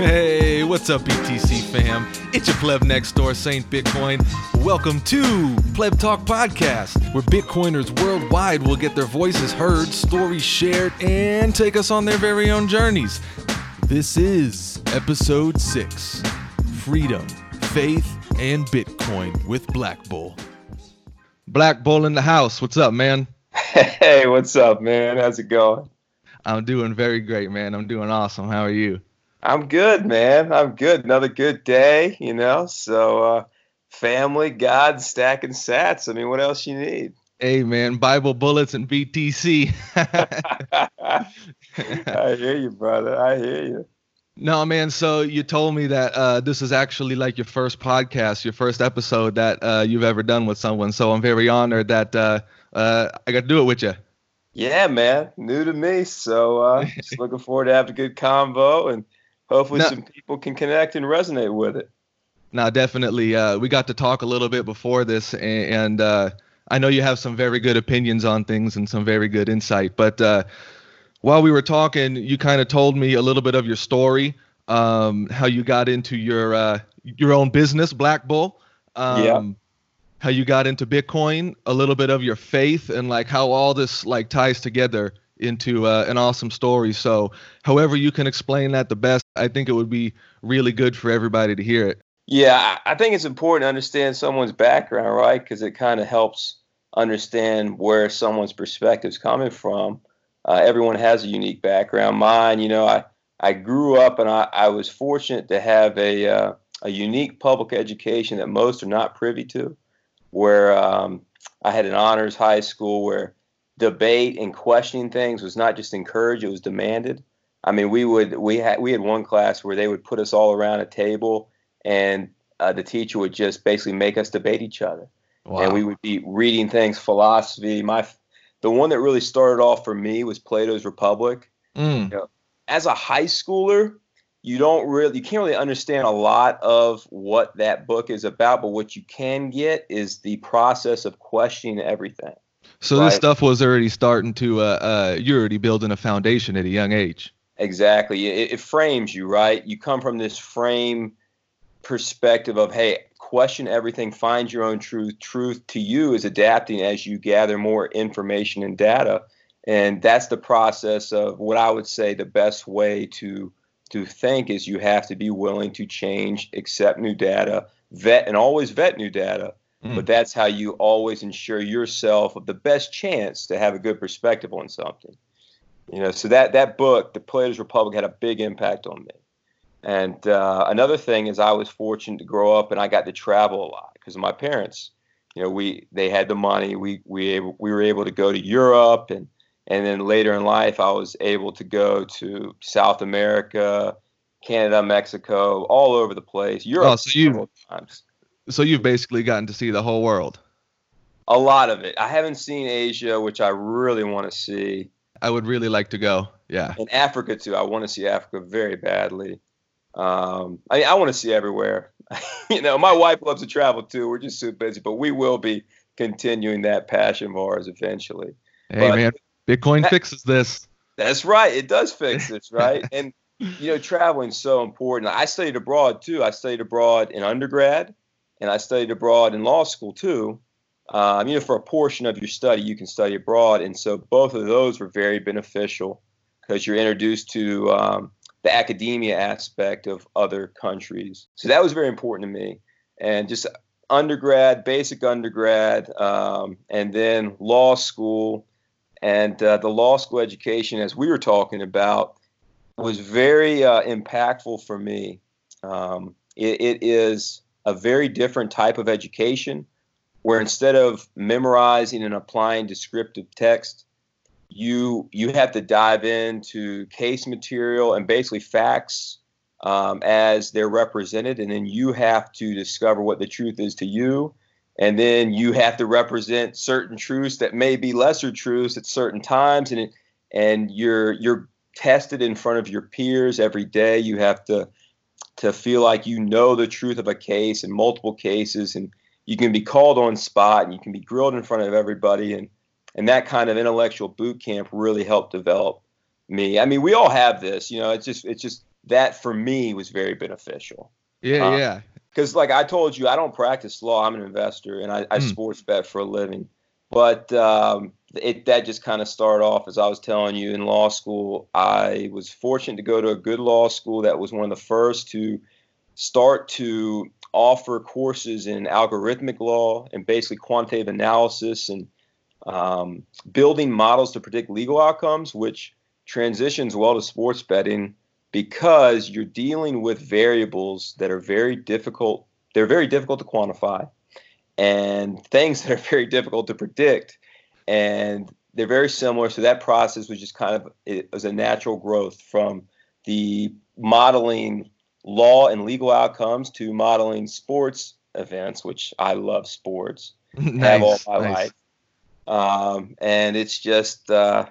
Hey, what's up, BTC fam? It's your pleb next door, Saint Bitcoin. Welcome to Pleb Talk Podcast, where Bitcoiners worldwide will get their voices heard, stories shared, and take us on their very own journeys. This is episode six Freedom, Faith, and Bitcoin with Black Bull. Black Bull in the house. What's up, man? Hey, what's up, man? How's it going? I'm doing very great, man. I'm doing awesome. How are you? I'm good, man. I'm good. Another good day, you know. So, uh, family, God, stacking sats. I mean, what else you need? Hey, man, Bible bullets and BTC. I hear you, brother. I hear you. No, man. So you told me that uh, this is actually like your first podcast, your first episode that uh, you've ever done with someone. So I'm very honored that uh, uh I got to do it with you. Yeah, man. New to me. So uh, just looking forward to having a good convo and hopefully No. some people can connect and resonate with it. Now, definitely, uh, we got to talk a little bit before this, and, and uh, I know you have some very good opinions on things and some very good insight. But uh, while we were talking, you kind of told me a little bit of your story, um, how you got into your uh, your own business, Black Bull. Um, Yeah. How you got into Bitcoin, a little bit of your faith, and like how all this like ties together into uh, an awesome story. So, however you can explain that the best, I think it would be really good for everybody to hear it. Yeah, I think it's important to understand someone's background, right? Because it kind of helps understand where someone's perspective is coming from. Uh, everyone has a unique background. Mine, you know, I, I grew up and I, I was fortunate to have a, uh, a unique public education that most are not privy to, where um, I had an honors high school where debate and questioning things was not just encouraged, it was demanded. I mean, we would we had we had one class where they would put us all around a table and uh, the teacher would just basically make us debate each other, wow. and we would be reading things, philosophy. My the one that really started off for me was Plato's Republic. Mm. As a high schooler, you don't really you can't really understand a lot of what that book is about, but what you can get is the process of questioning everything. So this stuff was already starting to uh, uh you're already building a foundation at a young age. Exactly. It, it frames you, right? You come from this frame perspective of, hey, question everything, find your own truth. Truth to you is adapting as you gather more information and data. And that's the process of what I would say the best way to to think is you have to be willing to change, accept new data, vet and always vet new data. Mm. But that's how you always ensure yourself of the best chance to have a good perspective on something. You know, so that that book, The Plato's Republic, had a big impact on me. And uh, another thing is, I was fortunate to grow up, and I got to travel a lot because my parents. You know, we they had the money. We we able, we were able to go to Europe, and and then later in life, I was able to go to South America, Canada, Mexico, all over the place. Europe Oh, so you- several times. So you've basically gotten to see the whole world. A lot of it. I haven't seen Asia, which I really want to see. I would really like to go. Yeah. and Africa too. I want to see Africa very badly. Um, I, I want to see everywhere. you know, my wife loves to travel too. We're just so busy, but we will be continuing that passion of ours eventually. Hey But- man, Bitcoin fixes this. That's right. It does fix this, right? and you know, traveling's so important. I studied abroad too. I studied abroad in undergrad, and I studied abroad in law school too. Um, you know, for a portion of your study, you can study abroad, and so both of those were very beneficial because you're introduced to um, the academia aspect of other countries. So that was very important to me, and just undergrad, basic undergrad, um, and then law school and uh, the law school education, as we were talking about, was very uh, impactful for me. Um, it, it is a very different type of education where instead of memorizing and applying descriptive text, you you have to dive into case material and basically facts um, as they're represented, and then you have to discover what the truth is to you and then you have to represent certain truths that may be lesser truths at certain times and it, and you're you're tested in front of your peers every day. You have to to feel like you know the truth of a case and multiple cases and you can be called on spot and you can be grilled in front of everybody and and that kind of intellectual boot camp really helped develop me i mean we all have this you know it's just it's just that for me was very beneficial. Yeah, um, yeah. Because like I told you, I don't practice law. I'm an investor and I, I mm. sports bet for a living. But um, it that just kind of started off as I was telling you in law school. I was fortunate to go to a good law school that was one of the first to start to offer courses in algorithmic law and basically quantitative analysis and um, building models to predict legal outcomes, which transitions well to sports betting because you're dealing with variables that are very difficult. They're very difficult to quantify and things that are very difficult to predict. And they're very similar. So that process was just kind of it was a natural growth from the modeling law and legal outcomes to modeling sports events, which I love sports. nice, have all my nice. life. Um, and it's just uh,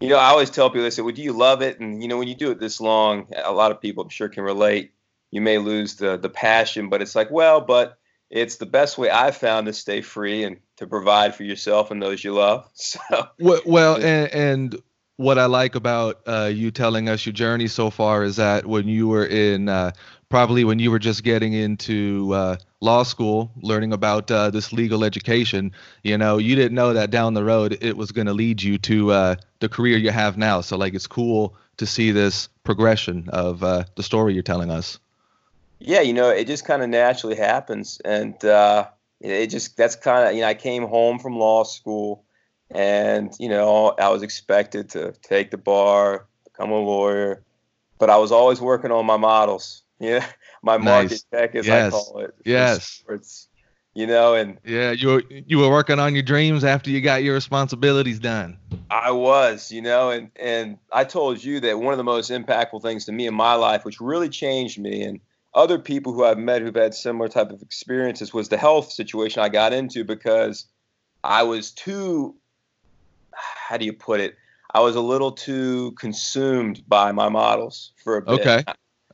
you know, I always tell people, I say, well, do you love it? And, you know, when you do it this long, a lot of people I'm sure can relate. You may lose the, the passion, but it's like, well, but it's the best way I've found to stay free and to provide for yourself and those you love. So, well, well and, and what I like about uh, you telling us your journey so far is that when you were in uh, probably when you were just getting into uh, law school, learning about uh, this legal education, you know, you didn't know that down the road it was going to lead you to uh, the career you have now. So, like, it's cool to see this progression of uh, the story you're telling us. Yeah, you know, it just kind of naturally happens, and uh, it just that's kind of you know, I came home from law school, and you know, I was expected to take the bar, become a lawyer, but I was always working on my models yeah, my market nice. tech, as yes. I call it. Yes. It's, you know, and yeah, you were you were working on your dreams after you got your responsibilities done. I was, you know, and and I told you that one of the most impactful things to me in my life, which really changed me, and other people who I've met who've had similar type of experiences, was the health situation I got into because I was too, how do you put it? I was a little too consumed by my models for a bit. Okay.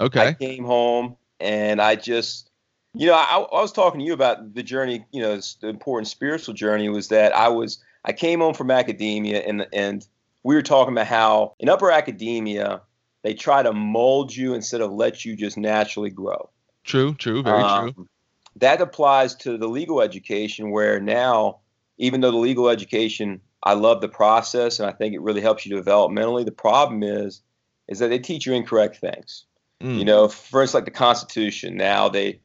Okay. I came home and I just, you know, I, I was talking to you about the journey. You know, the important spiritual journey was that I was I came home from academia and and we were talking about how in upper academia they try to mold you instead of let you just naturally grow. True. True. Very um, true. That applies to the legal education where now, even though the legal education, I love the process and I think it really helps you developmentally. The problem is, is that they teach you incorrect things. Mm. You know, first like the Constitution. Now they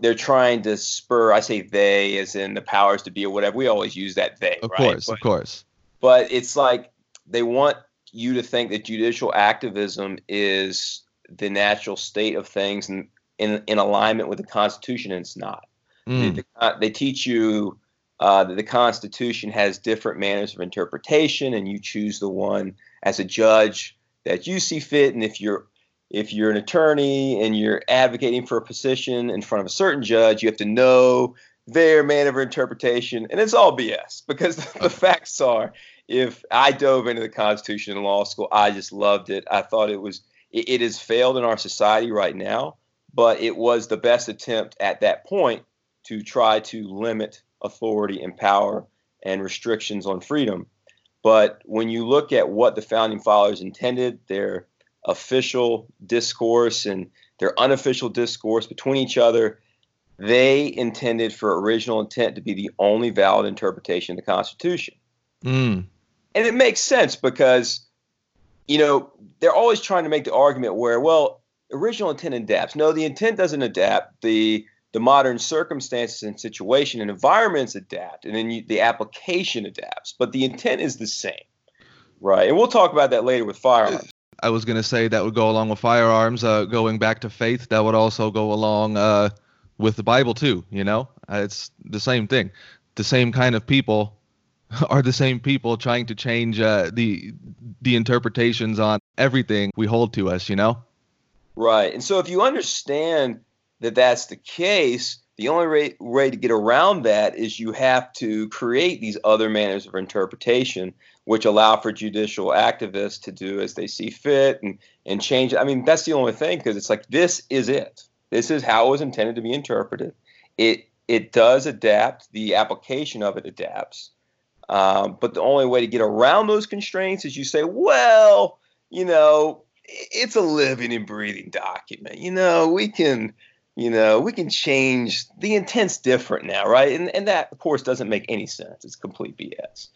they're trying to spur. I say they, as in the powers to be or whatever. We always use that they. Of right? course, but, of course. But it's like they want you to think that judicial activism is the natural state of things and in, in alignment with the Constitution, and it's not. Mm. They, they, teach you uh, that the Constitution has different manners of interpretation, and you choose the one as a judge that you see fit. And if you're if you're an attorney and you're advocating for a position in front of a certain judge, you have to know their manner of interpretation. And it's all BS because the facts are if I dove into the Constitution in law school, I just loved it. I thought it was, it, it has failed in our society right now, but it was the best attempt at that point to try to limit authority and power and restrictions on freedom. But when you look at what the founding fathers intended, their official discourse and their unofficial discourse between each other, they intended for original intent to be the only valid interpretation of the Constitution. Mm. And it makes sense because, you know, they're always trying to make the argument where, well, original intent adapts. No, the intent doesn't adapt. The the modern circumstances and situation and environments adapt, and then you, the application adapts. But the intent is the same, right? And we'll talk about that later with firearms. I was going to say that would go along with firearms, uh, going back to faith. That would also go along uh, with the Bible too. You know, uh, it's the same thing. The same kind of people are the same people trying to change uh, the the interpretations on everything we hold to us. You know. Right, and so if you understand that that's the case, the only way, way to get around that is you have to create these other manners of interpretation which allow for judicial activists to do as they see fit and, and change. I mean, that's the only thing because it's like this is it. This is how it was intended to be interpreted. It it does adapt. The application of it adapts. Um, but the only way to get around those constraints is you say, well, you know, it's a living and breathing document. You know, we can, you know, we can change the intent's different now, right? And and that of course doesn't make any sense. It's complete BS.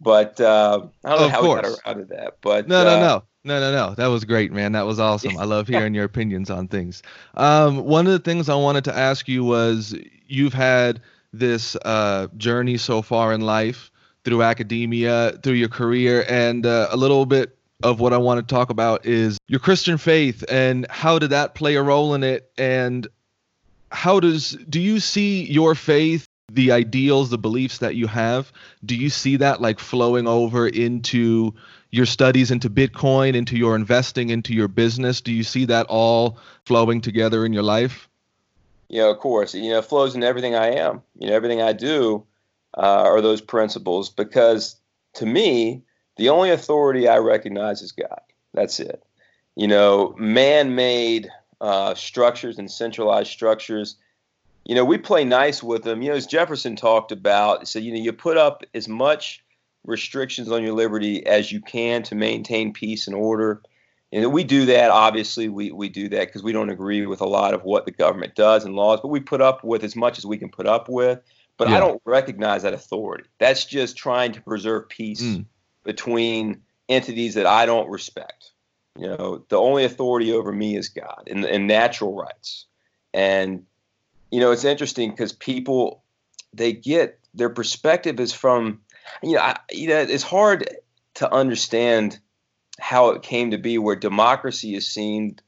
But uh, I don't know Of how course. we got around to that. But No, no, uh, no. No, no, no. That was great, man. That was awesome. I love hearing your opinions on things. Um, one of the things I wanted to ask you was you've had this uh, journey so far in life through academia, through your career, and uh, a little bit of what I want to talk about is your Christian faith and how did that play a role in it? And how does, do you see your faith, the ideals, the beliefs that you have, do you see that like flowing over into your studies into Bitcoin, into your investing, into your business? Do you see that all flowing together in your life? know, of course, you know, it flows in everything I am. You know, everything I do uh, are those principles because to me, the only authority I recognize is God. That's it. You know, man made uh, structures and centralized structures, you know, we play nice with them. You know, as Jefferson talked about, so, you know, you put up as much restrictions on your liberty as you can to maintain peace and order. And we do that, obviously, we, we do that because we don't agree with a lot of what the government does and laws, but we put up with as much as we can put up with. But Yeah. I don't recognize that authority. That's just trying to preserve peace Mm. between entities that I don't respect. You know, the only authority over me is God and, and natural rights. And, you know, it's interesting because people, they get their perspective is from, you know, I, you know, it's hard to understand how it came to be where democracy is seen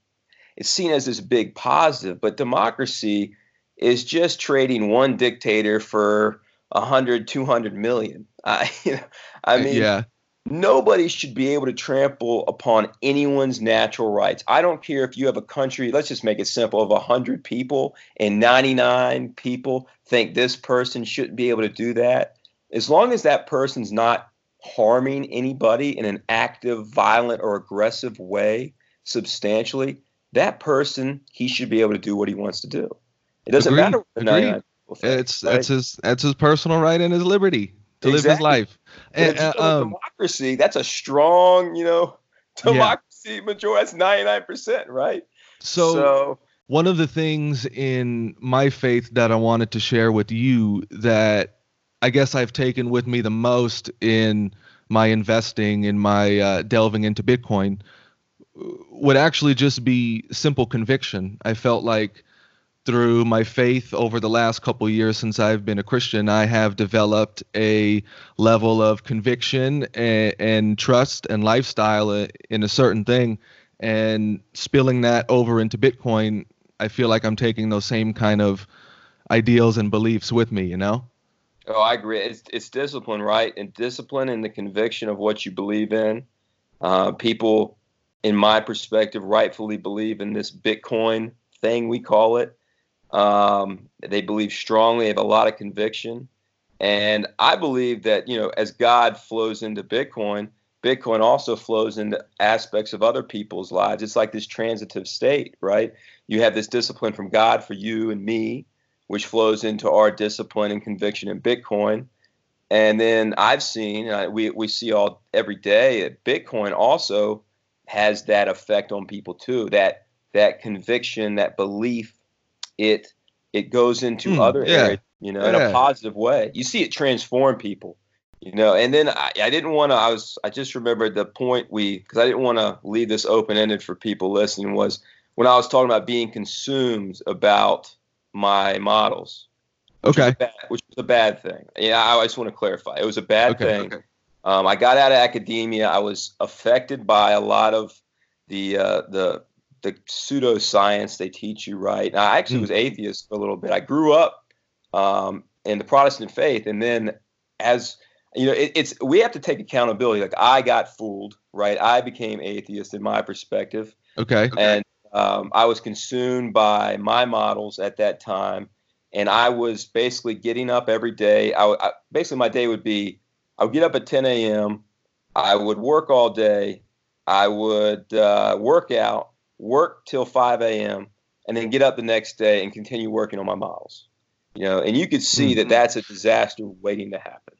it's seen as this big positive but democracy is just trading one dictator for 100 200 million i you know, i mean yeah, nobody should be able to trample upon anyone's natural rights. I don't care if you have a country, let's just make it simple, of 100 people and 99 people think this person shouldn't be able to do that. As long as that person's not harming anybody in an active, violent, or aggressive way substantially, that person, he should be able to do what he wants to do. It doesn't Agreed, matter what the agreed. 99 it's right? that's his that's his personal right and his liberty to live his life. And, if uh, um, democracy, that's a strong, you know, Yeah. democracy majority. That's ninety nine percent, right? so one of the things in my faith that I wanted to share with you that I guess I've taken with me the most in my investing, in my uh, delving into Bitcoin, would actually just be simple conviction. I felt like through my faith over the last couple years since I've been a Christian, I have developed a level of conviction and, and trust and lifestyle in a certain thing. And spilling that over into Bitcoin, I feel like I'm taking those same kind of ideals and beliefs with me, you know? oh, I agree. It's it's discipline, right? And discipline and the conviction of what you believe in. Uh, people, in my perspective, rightfully believe in this Bitcoin thing we call it. Um, they believe strongly, have a lot of conviction, and I believe that you know, as God flows into Bitcoin, Bitcoin also flows into aspects of other people's lives. It's like this transitive state, right? You have this discipline from God for you and me, which flows into our discipline and conviction in Bitcoin. And then I've seen, uh, we, we see all every day, Bitcoin also has that effect on people too. That that conviction, that belief, it it goes into Hmm, other yeah, areas, you know, in a positive way. You see it transform people, you know. And then I, I didn't want to. I was I just remembered the point we because I didn't want to leave this open ended for people listening was when I was talking about being consumed about my models. which Okay. a bad, which was a bad thing. Yeah, I just want to clarify. It was a bad Okay, thing. Um, I got out of academia. I was affected by a lot of the uh, the the pseudoscience they teach you. Right. Now, I actually Hmm. was atheist for a little bit. I grew up um, in the Protestant faith, and then as you know, it, it's we have to take accountability. Like I got fooled. Right. I became atheist in my perspective Okay. and um, I was consumed by my models at that time, and I was basically getting up every day. I, I basically my day would be I would get up at 10 a.m. I would work all day. I would uh, work out, work till 5 a.m., and then get up the next day and continue working on my models. You know, and you could see that Mhm. that's a disaster waiting to happen.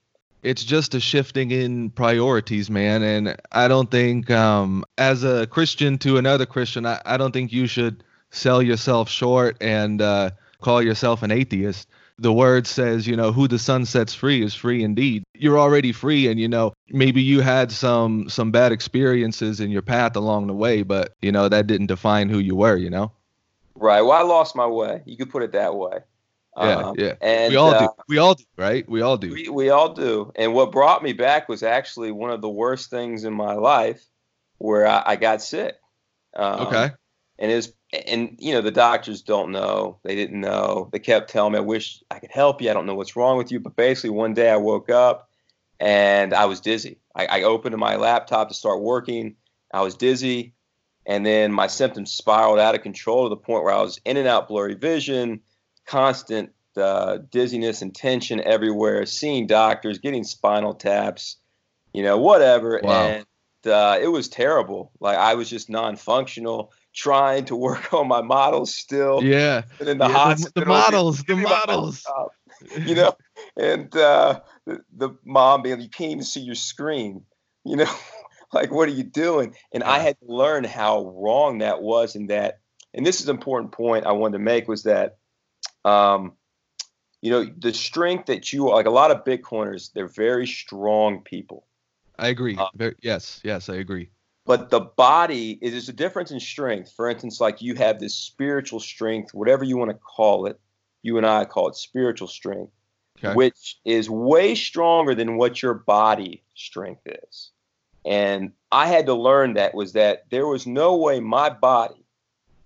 it's just a shifting in priorities, man. And I don't think, um, as a Christian to another Christian, I, I don't think you should sell yourself short and uh, call yourself an atheist. The word says, you know, who the Son sets free is free indeed. You're already free, and you know, maybe you had some some bad experiences in your path along the way, but you know that didn't define who you were. You know. Right. Well, I lost my way. You could put it that way. Yeah, um, yeah. And we all uh, do. We all do, right? We all do. We, we all do. And what brought me back was actually one of the worst things in my life, where I, I got sick. Um, okay. And is and you know the doctors don't know. They didn't know. They kept telling me, "I wish I could help you. I don't know what's wrong with you." But basically, one day I woke up and I was dizzy. I, I opened my laptop to start working. I was dizzy, and then my symptoms spiraled out of control to the point where I was in and out blurry vision constant uh, dizziness and tension everywhere, seeing doctors, getting spinal taps, you know, whatever. Wow. And uh, it was terrible. Like I was just non-functional, trying to work on my models still. Yeah. And in the yeah, hospital, the, the models, the models. you know, and uh, the, the mom being, you can't even see your screen. You know, like what are you doing? And I had to learn how wrong that was, and that. And this is an important point I wanted to make was that um, you know, the strength that you like a lot of Bitcoiners, they're very strong people. I agree. Uh, very, yes, yes, I agree. But the body is a difference in strength. For instance, like you have this spiritual strength, whatever you want to call it. You and I call it spiritual strength, okay. which is way stronger than what your body strength is. And I had to learn that was that there was no way my body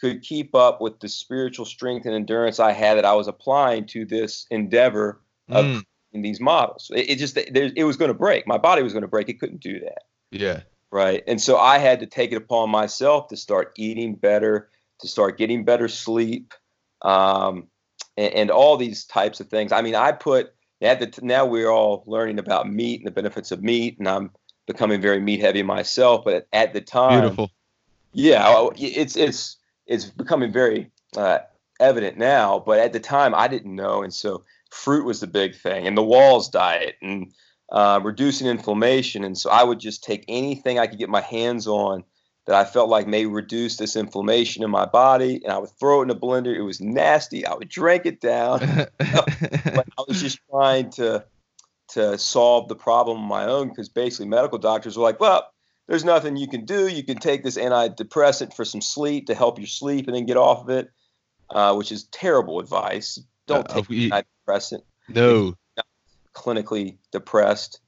could keep up with the spiritual strength and endurance I had that I was applying to this endeavor of mm. in these models. It, it just it was going to break. My body was going to break. It couldn't do that. Yeah. Right. And so I had to take it upon myself to start eating better, to start getting better sleep, um, and, and, all these types of things. I mean, I put at the now we're all learning about meat and the benefits of meat, and I'm becoming very meat heavy myself. But at, at the time, beautiful. Yeah, it's it's it's becoming very uh, evident now. But at the time, I didn't know, and so fruit was the big thing, and the Wahls diet, and uh, reducing inflammation. And so I would just take anything I could get my hands on that I felt like may reduce this inflammation in my body, and I would throw it in a blender. It was nasty. I would drink it down. but I was just trying to to solve the problem on my own because basically medical doctors were like, well, there's nothing you can do. You can take this antidepressant for some sleep to help your sleep and then get off of it, uh, which is terrible advice. Don't uh, take we, antidepressant. No. Clinically depressed.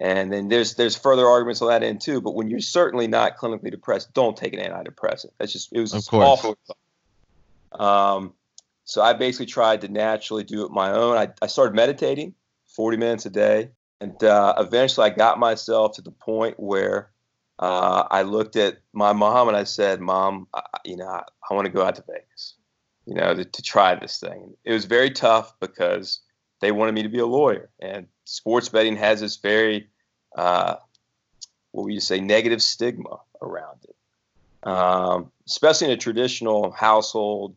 And then there's there's further arguments on that end too. But when you're certainly not clinically depressed, don't take an antidepressant. That's just it was awful. Um, so I basically tried to naturally do it my own. I, I started meditating 40 minutes a day, and uh, eventually I got myself to the point where uh, I looked at my mom and I said, "Mom, I, you know, I, I want to go out to Vegas, you know, to, to try this thing." It was very tough because they wanted me to be a lawyer, and sports betting has this very, uh, what would you say, negative stigma around it, um, especially in a traditional household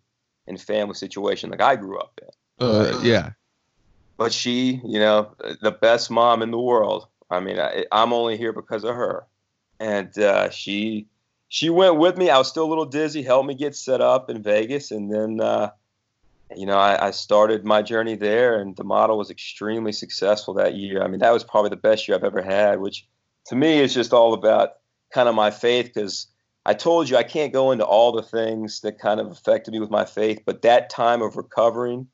and family situation like I grew up in. Uh, yeah. But she, you know, the best mom in the world. I mean, I, I'm only here because of her and uh, she she went with me. I was still a little dizzy, helped me get set up in Vegas, and then uh, you know I, I, started my journey there, and the model was extremely successful that year. I mean, that was probably the best year I've ever had, which to me is just all about kind of my faith because. I told you I can't go into all the things that kind of affected me with my faith, but that time of recovering,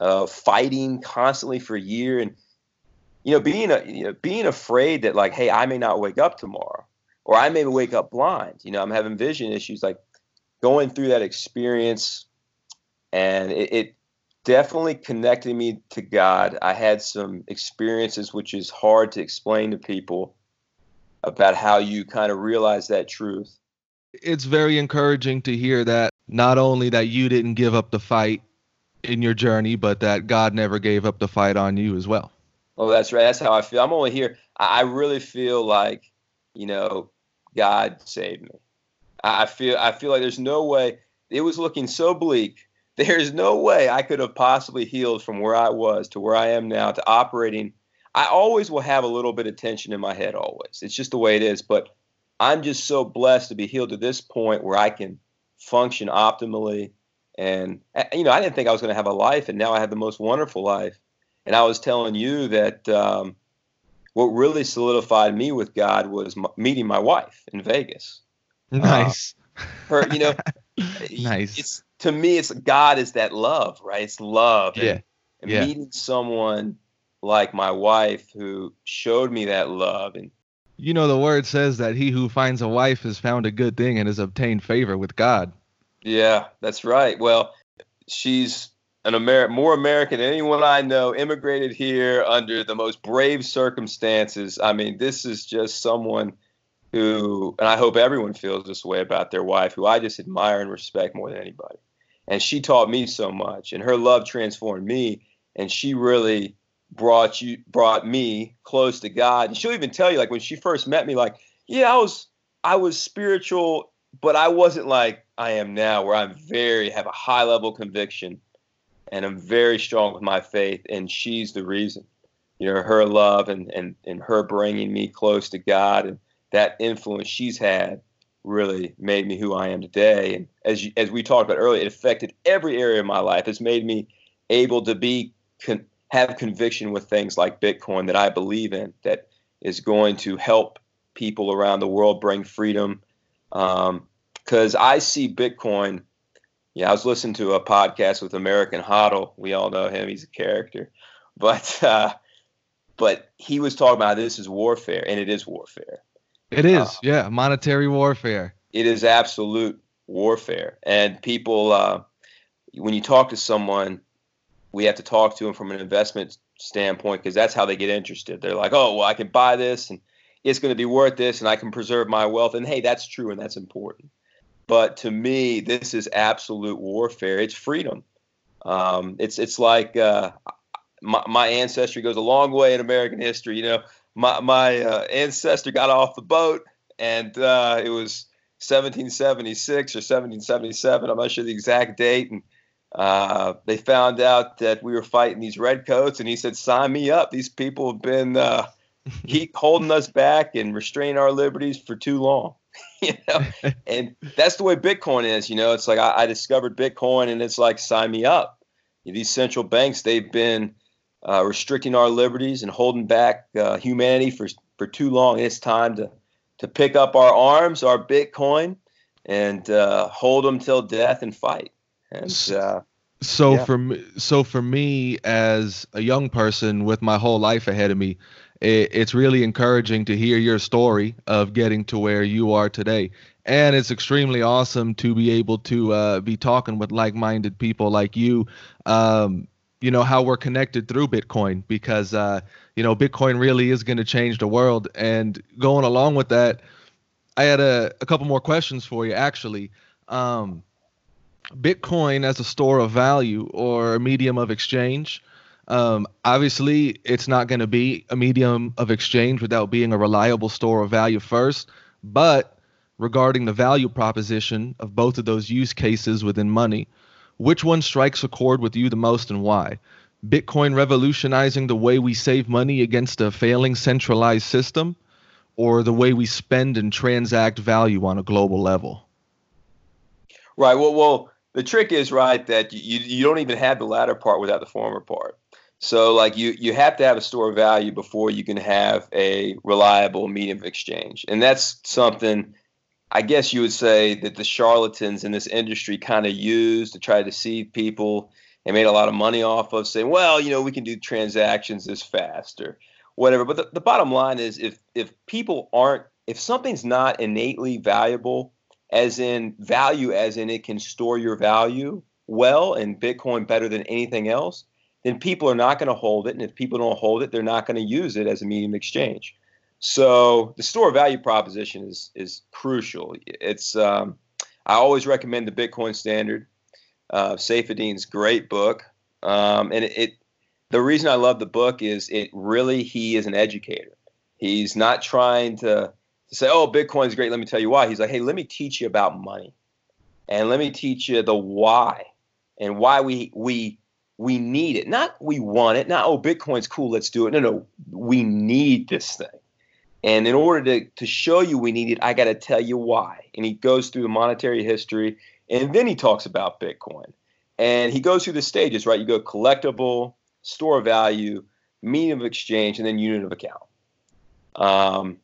uh, fighting constantly for a year, and you know, being a, you know, being afraid that like, hey, I may not wake up tomorrow or I may wake up blind. You know, I'm having vision issues. Like going through that experience, and it, it definitely connected me to God. I had some experiences which is hard to explain to people about how you kind of realize that truth. It's very encouraging to hear that not only that you didn't give up the fight in your journey, but that God never gave up the fight on you as well. Oh, that's right. That's how I feel. I'm only here. I really feel like, you know, God saved me. I feel I feel like there's no way it was looking so bleak. There's no way I could have possibly healed from where I was to where I am now to operating. I always will have a little bit of tension in my head. Always, it's just the way it is. But I'm just so blessed to be healed to this point where I can function optimally. And uh, you know, I didn't think I was going to have a life, and now I have the most wonderful life. And I was telling you that um, what really solidified me with God was m- meeting my wife in Vegas. Nice. Uh, her, you know, nice. It's to me, it's God is that love, right? It's love. Yeah. And, and Yeah. meeting someone like my wife who showed me that love and You know, the word says that he who finds a wife has found a good thing and has obtained favor with God. Yeah, that's right. Well, she's an Amer- more American than anyone I know, immigrated here under the most brave circumstances. I mean, this is just someone who, and I hope everyone feels this way about their wife, who I just admire and respect more than anybody. And she taught me so much, and her love transformed me, and she really brought you brought me close to God. And she'll even tell you, like when she first met me, like, yeah, I was I was spiritual, but I wasn't like I am now, where I'm very have a high level conviction and I'm very strong with my faith, and she's the reason. You know, her love and and and her bringing me close to God and that influence she's had really made me who I am today. And as you, as we talked about earlier, it affected every area of my life. It's made me able to be con- have conviction with things like Bitcoin that I believe in that is going to help people around the world bring freedom. Because I see Bitcoin. Yeah, I was listening to a podcast with American Hodl. We all know him; he's a character. But uh, but he was talking about this is warfare, and it is warfare. It is, Uh, yeah, monetary warfare. It is absolute warfare, and people. Uh, when you talk to someone, we have to talk to them from an investment standpoint because that's how they get interested. They're like, "Oh, well, I can buy this, and it's going to be worth this, and I can preserve my wealth." And hey, that's true, and that's important. But to me, this is absolute warfare. It's freedom. Um, it's it's like uh, my, my ancestry goes a long way in American history. You know, my my uh, ancestor got off the boat, and uh, it was 1776 or 1777. I'm not sure the exact date, and uh, they found out that we were fighting these redcoats, and he said, "Sign me up. These people have been uh, keep holding us back and restraining our liberties for too long." you know, and that's the way Bitcoin is. You know, it's like I, I discovered Bitcoin, and it's like sign me up. These central banks, they've been uh, restricting our liberties and holding back uh, humanity for for too long. It's time to to pick up our arms, our Bitcoin, and uh, hold them till death and fight. And uh, So yeah. for me, so for me as a young person with my whole life ahead of me, it, it's really encouraging to hear your story of getting to where you are today. And it's extremely awesome to be able to uh, be talking with like-minded people like you. Um, you know how we're connected through Bitcoin because uh, you know Bitcoin really is going to change the world. And going along with that, I had a, a couple more questions for you actually. Um, Bitcoin as a store of value or a medium of exchange. Um, obviously, it's not going to be a medium of exchange without being a reliable store of value first. But regarding the value proposition of both of those use cases within money, which one strikes a chord with you the most and why? Bitcoin revolutionizing the way we save money against a failing centralized system, or the way we spend and transact value on a global level? right. Well, well, the trick is right that you you don't even have the latter part without the former part. So like you you have to have a store of value before you can have a reliable medium of exchange, and that's something. I guess you would say that the charlatans in this industry kind of use to try to deceive people and made a lot of money off of saying, well, you know, we can do transactions this fast or whatever. But the, the bottom line is if if people aren't if something's not innately valuable, as in value as in it can store your value well and Bitcoin better than anything else, then people are not going to hold it. And if people don't hold it, they're not going to use it as a medium of exchange. So the store value proposition is is crucial. It's um, I always recommend the Bitcoin Standard, uh, Saifedean's great book, um, and it, it. The reason I love the book is it really he is an educator. He's not trying to, to say, "Oh, Bitcoin's great." Let me tell you why. He's like, "Hey, let me teach you about money, and let me teach you the why, and why we we we need it. Not we want it. Not oh Bitcoin's cool, let's do it. No, no, we need this thing. And in order to, to show you we need it, I got to tell you why. And he goes through the monetary history, and then he talks about Bitcoin. And he goes through the stages, right? You go collectible, store value, medium of exchange, and then unit of account. Um,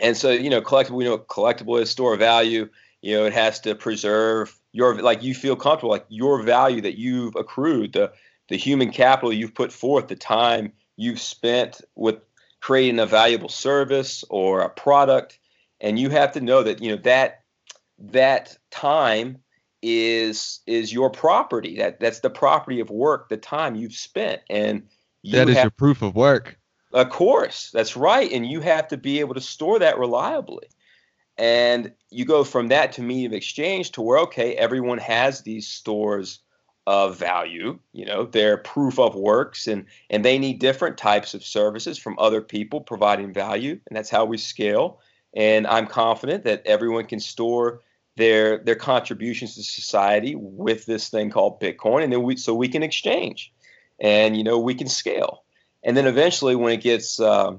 and so, you know, collectible, we know collectible is, store of value. You know, it has to preserve your like you feel comfortable, like your value that you've accrued, the the human capital you've put forth, the time you've spent with creating a valuable service or a product, and you have to know that you know that that time is is your property. That that's the property of work, the time you've spent, and you that is have, your proof of work. Of course, that's right, and you have to be able to store that reliably. And you go from that to medium exchange to where okay, everyone has these stores of value. You know, they're proof of works, and and they need different types of services from other people providing value, and that's how we scale. And I'm confident that everyone can store their their contributions to society with this thing called Bitcoin, and then we so we can exchange, and you know we can scale, and then eventually when it gets uh,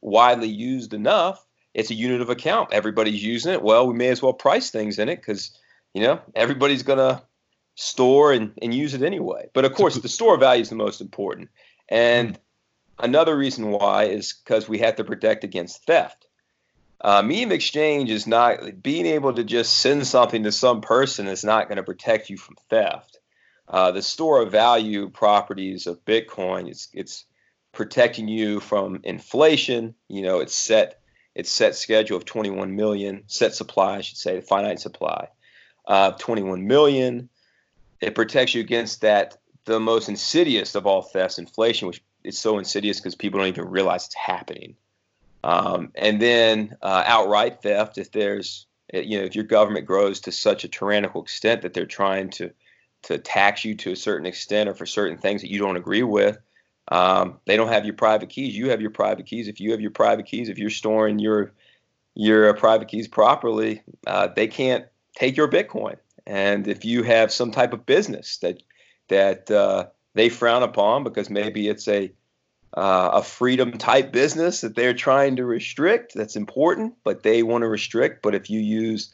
widely used enough, it's a unit of account. Everybody's using it. Well, we may as well price things in it because you know everybody's gonna store and, and use it anyway. But of course, the store of value is the most important, and another reason why is because we have to protect against theft uh, medium exchange is not being able to just send something to some person is not going to protect you from theft. Uh, the store of value properties of Bitcoin it's it's protecting you from inflation. You know, it's set it's set schedule of 21 million set supply, I should say, finite supply of uh, 21 million. It protects you against that the most insidious of all thefts, inflation, which is so insidious because people don't even realize it's happening. Um, and then uh, outright theft, if there's, you know, if your government grows to such a tyrannical extent that they're trying to to tax you to a certain extent or for certain things that you don't agree with, um, they don't have your private keys. You have your private keys. If you have your private keys, if you're storing your your private keys properly, uh, they can't take your Bitcoin. And if you have some type of business that that uh, they frown upon because maybe it's a uh, a freedom type business that they're trying to restrict. That's important, but they want to restrict. But if you use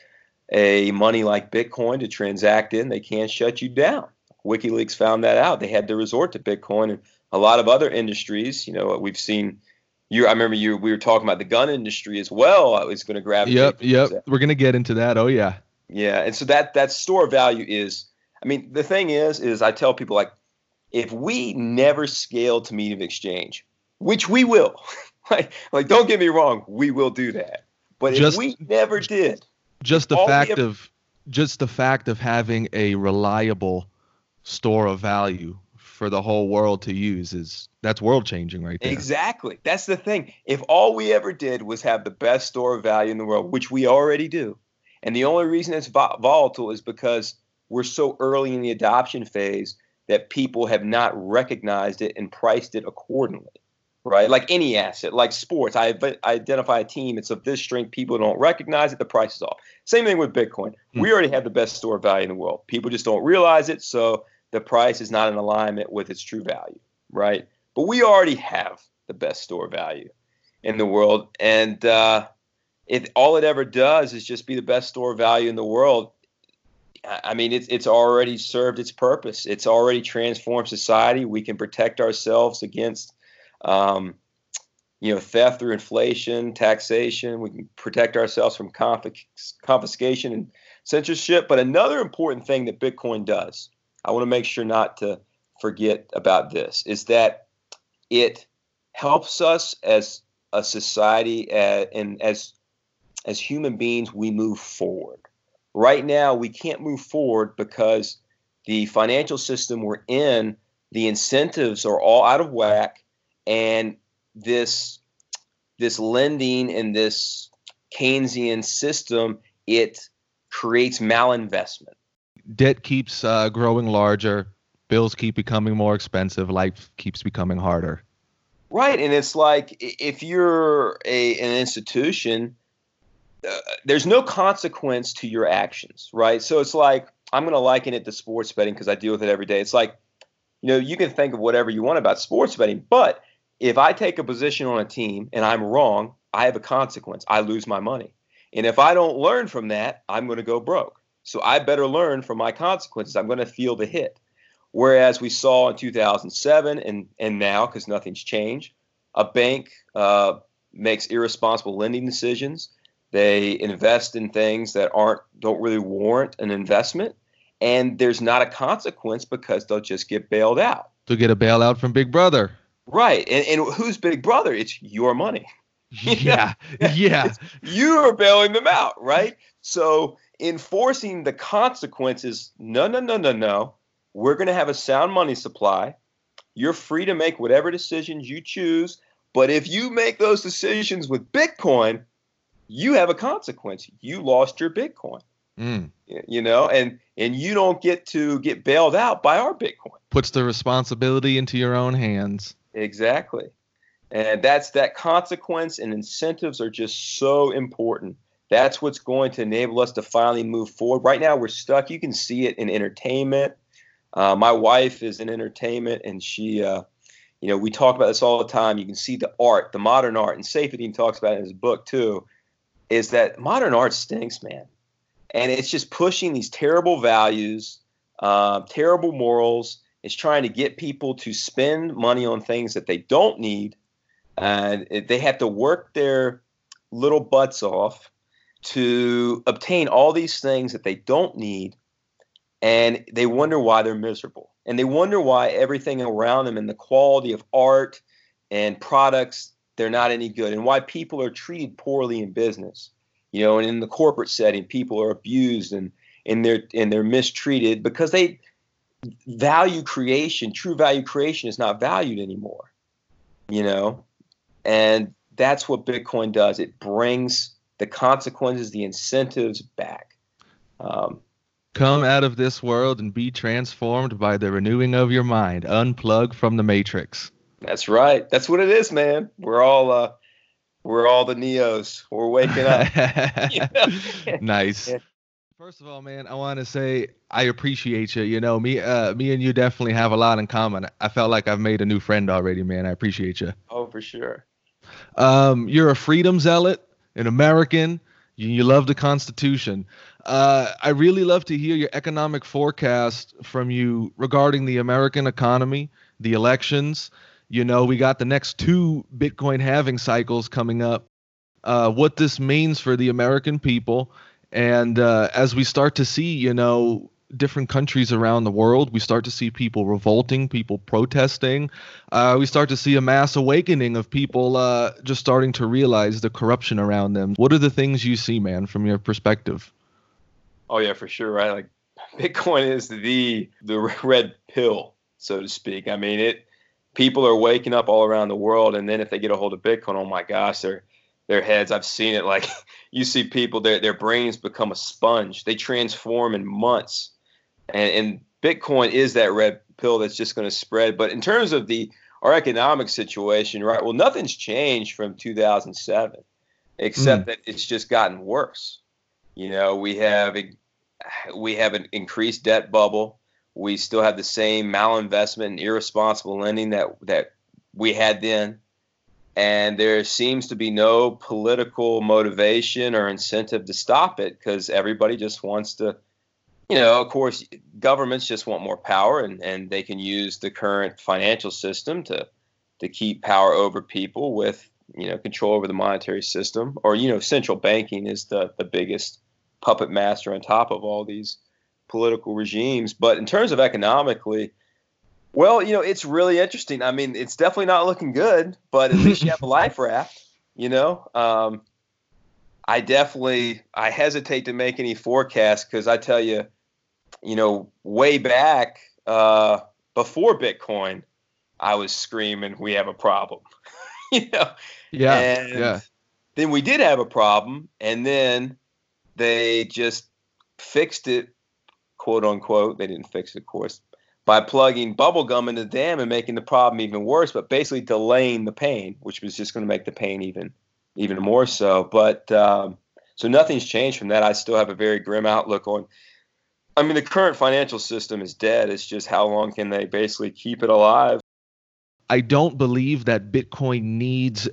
a money like Bitcoin to transact in, they can't shut you down. WikiLeaks found that out. They had to resort to Bitcoin and a lot of other industries. You know, we've seen. You, I remember you. We were talking about the gun industry as well. I was going to grab. Yep, yep. We're going to get into that. Oh yeah. Yeah, and so that that store of value is. I mean, the thing is, is I tell people like if we never scale to medium exchange, which we will, like, like don't get me wrong, we will do that. But just, if we never did, just the fact ever, of just the fact of having a reliable store of value for the whole world to use is that's world changing right there. Exactly. That's the thing. If all we ever did was have the best store of value in the world, which we already do, and the only reason it's volatile is because we're so early in the adoption phase that people have not recognized it and priced it accordingly right? Like any asset, like sports, I identify a team, it's of this strength, people don't recognize it, the price is off. Same thing with Bitcoin. Hmm. We already have the best store value in the world. People just don't realize it, so the price is not in alignment with its true value, right? But we already have the best store value in the world, and uh, if all it ever does is just be the best store of value in the world, I mean, it's it's already served its purpose. It's already transformed society. We can protect ourselves against, um, you know, theft through inflation, taxation. We can protect ourselves from confiscation and censorship. But another important thing that Bitcoin does, I want to make sure not to forget about this, is that it helps us as a society and as as human beings we move forward Right now, we can't move forward because the financial system we're in, the incentives are all out of whack, and this this lending and this Keynesian system it creates malinvestment. Debt keeps uh, growing larger, bills keep becoming more expensive, life keeps becoming harder. Right, and it's like if you're a an institution there's no consequence to your actions, right? So it's like I'm going to liken it to sports betting because I deal with it every day. It's like you know, you can think of whatever you want about sports betting, but if I take a position on a team and I'm wrong, I have a consequence. I lose my money. And if I don't learn from that, I'm going to go broke. So I better learn from my consequences. I'm going to feel the hit. Whereas we saw in 2007 and, and now, because nothing's changed, a bank uh, makes irresponsible lending decisions. They invest in things that aren't don't really warrant an investment, and there's not a consequence because they'll just get bailed out. To get a bailout from Big Brother. Right, and, and who's Big Brother? It's your money. yeah, yeah. you are bailing them out, right? So enforcing the consequences. No, no, no, no, no. We're going to have a sound money supply. You're free to make whatever decisions you choose. But if you make those decisions with Bitcoin, you have a consequence. You lost your Bitcoin. Mm. You know, and and you don't get to get bailed out by our Bitcoin. Puts the responsibility into your own hands. Exactly. And that's that consequence and incentives are just so important. That's what's going to enable us to finally move forward. Right now, we're stuck. You can see it in entertainment. Uh, my wife is in entertainment, and she, uh, you know, we talk about this all the time. You can see the art, the modern art, and Saifedean talks about it in his book too. Is that modern art stinks, man, and it's just pushing these terrible values, uh, terrible morals. It's trying to get people to spend money on things that they don't need, and they have to work their little butts off to obtain all these things that they don't need. And they wonder why they're miserable. And they wonder why everything around them and the quality of art and products they're not any good and why people are treated poorly in business you know and in the corporate setting people are abused and and they're and they're mistreated because they value creation true value creation is not valued anymore you know and that's what bitcoin does it brings the consequences, the incentives back. Um, Come out of this world and be transformed by the renewing of your mind. Unplug from the matrix. That's right. That's what it is, man. We're all uh, we're all the neos. We're waking up. nice. Yeah. First of all, man, I want to say I appreciate you. You know, me, uh, me and you definitely have a lot in common. I felt like I've made a new friend already, man. I appreciate you. Oh, for sure. Um, you're a freedom zealot an American. You, you love the Constitution. Uh, I really love to hear your economic forecast from you regarding the American economy, the elections. You know, we got the next two Bitcoin halving cycles coming up. Uh, what this means for the American people, and uh, as we start to see, you know, different countries around the world. We start to see people revolting, people protesting. Uh, we start to see a mass awakening of people uh, just starting to realize the corruption around them. What are the things you see, man, from your perspective? Oh yeah, for sure. Right, like Bitcoin is the the red pill, so to speak. I mean, it. People are waking up all around the world, and then if they get a hold of Bitcoin, oh my gosh, their their heads. I've seen it. Like you see people, their their brains become a sponge. They transform in months and, and Bitcoin is that red pill that's just going to spread. But in terms of the our economic situation, right? Well, nothing's changed from 2007, except mm. that it's just gotten worse. You know, we have we have an increased debt bubble. We still have the same malinvestment and irresponsible lending that that we had then, and there seems to be no political motivation or incentive to stop it because everybody just wants to you know, of course, governments just want more power, and, and they can use the current financial system to to keep power over people with you know control over the monetary system, or you know, central banking is the the biggest puppet master on top of all these political regimes. But in terms of economically, well, you know, it's really interesting. I mean, it's definitely not looking good, but at least you have a life raft. You know, um, I definitely I hesitate to make any forecasts because I tell you, you know, way back uh, before Bitcoin, I was screaming, "We have a problem," you know. Yeah. And yeah. Then we did have a problem, and then they just fixed it, quote unquote. They didn't fix it, of course, by plugging bubble gum in the dam and making the problem even worse, but basically delaying the pain, which was just going to make the pain even even more so. But um, so nothing's changed from that. I still have a very grim outlook on I mean, the current financial system is dead. It's just how long can they basically keep it alive? I don't believe that Bitcoin needs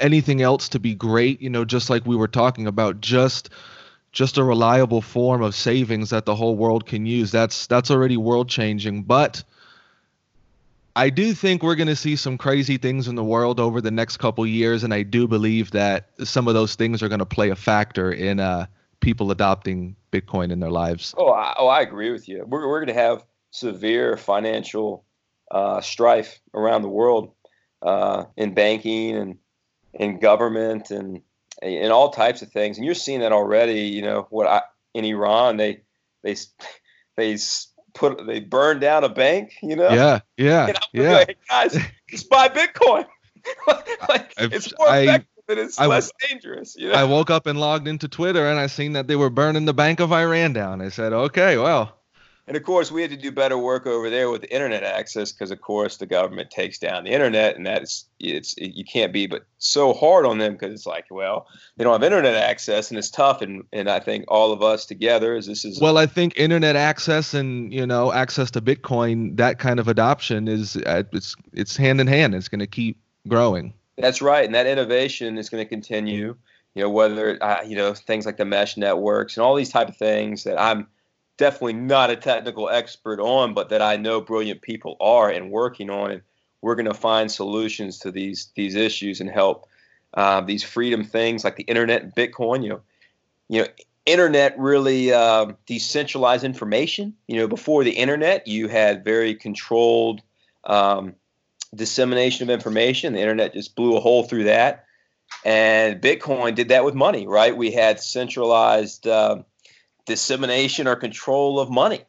anything else to be great, you know, just like we were talking about, just just a reliable form of savings that the whole world can use. That's that's already world changing, but I do think we're going to see some crazy things in the world over the next couple years and I do believe that some of those things are going to play a factor in uh people adopting Bitcoin in their lives. Oh, I, oh, I agree with you. We're we're going to have severe financial uh, strife around the world uh, in banking and in government and in all types of things. And you're seeing that already. You know what? I, in Iran, they they they put they burned down a bank. You know? Yeah, yeah, yeah. Like, guys, just buy Bitcoin. like, it's more effective and it's I, less dangerous. You know? I woke up and logged into Twitter and I seen that they were burning the Bank of Iran down. I said, okay, well and of course, we had to do better work over there with internet access because, of course, the government takes down the internet, and that's it's it, you can't be but so hard on them because it's like, well, they don't have internet access, and it's tough. And and I think all of us together, as this is well, I think internet access and you know access to Bitcoin, that kind of adoption is uh, it's it's hand in hand. It's going to keep growing. That's right, and that innovation is going to continue. You know, whether uh, you know things like the mesh networks and all these type of things that I'm definitely not a technical expert on, but that I know brilliant people are and working on, and we're going to find solutions to these these issues and help uh, these freedom things like the internet and Bitcoin. You know, you know, internet really uh, decentralized information. You know, before the internet, you had very controlled um, dissemination of information. The internet just blew a hole through that, and Bitcoin did that with money. Right? We had centralized. Uh, dissemination or control of money.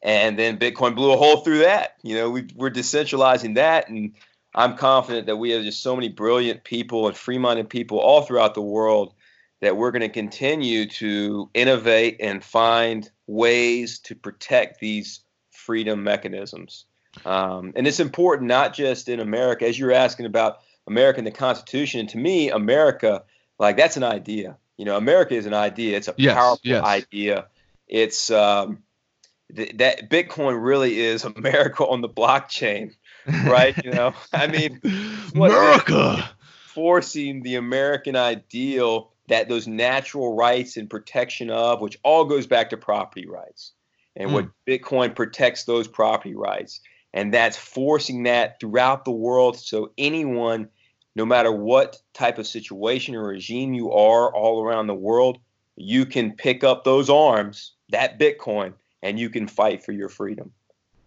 And then Bitcoin blew a hole through that. You know, we, are decentralizing that. And I'm confident that we have just so many brilliant people and free minded people all throughout the world that we're going to continue to innovate and find ways to protect these freedom mechanisms. Um, and it's important not just in America, as you're asking about America and the Constitution. And to me, America, like that's an idea. You know, America is an idea. It's a yes, powerful yes. idea. It's um, th- that Bitcoin really is America on the blockchain, right? you know, I mean, America forcing the American ideal that those natural rights and protection of, which all goes back to property rights, and mm. what Bitcoin protects those property rights, and that's forcing that throughout the world, so anyone no matter what type of situation or regime you are all around the world, you can pick up those arms, that Bitcoin, and you can fight for your freedom.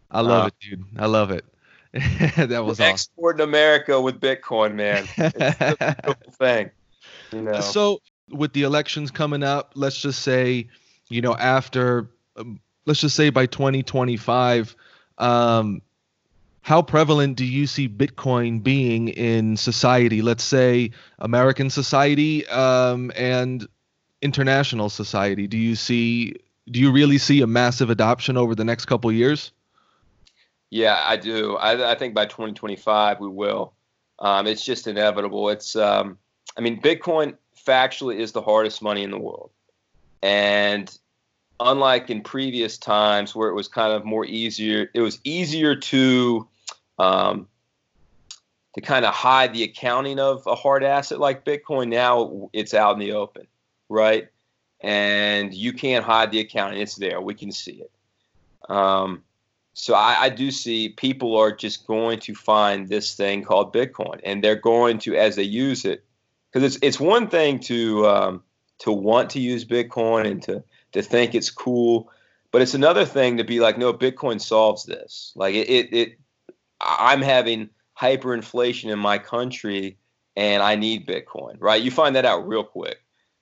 I love uh, it, dude. I love it. that was export awesome. America with Bitcoin, man. It's a beautiful thing. You know? So with the elections coming up, let's just say, you know, after, um, let's just say by 2025, um, how prevalent do you see Bitcoin being in society? Let's say American society um, and international society. Do you see? Do you really see a massive adoption over the next couple years? Yeah, I do. I, I, think by 2025 we will. Um, it's just inevitable. It's. Um, I mean, Bitcoin factually is the hardest money in the world, and unlike in previous times where it was kind of more easier, it was easier to um, to kind of hide the accounting of a hard asset like Bitcoin. Now it's out in the open, right? And you can't hide the accounting; it's there. We can see it. Um, so I, I, do see people are just going to find this thing called Bitcoin, and they're going to, as they use it, because it's it's one thing to um, to want to use Bitcoin and to to think it's cool, but it's another thing to be like, no, Bitcoin solves this. Like it, it, it I'm having hyperinflation in my country and I need Bitcoin, right? You find that out real quick.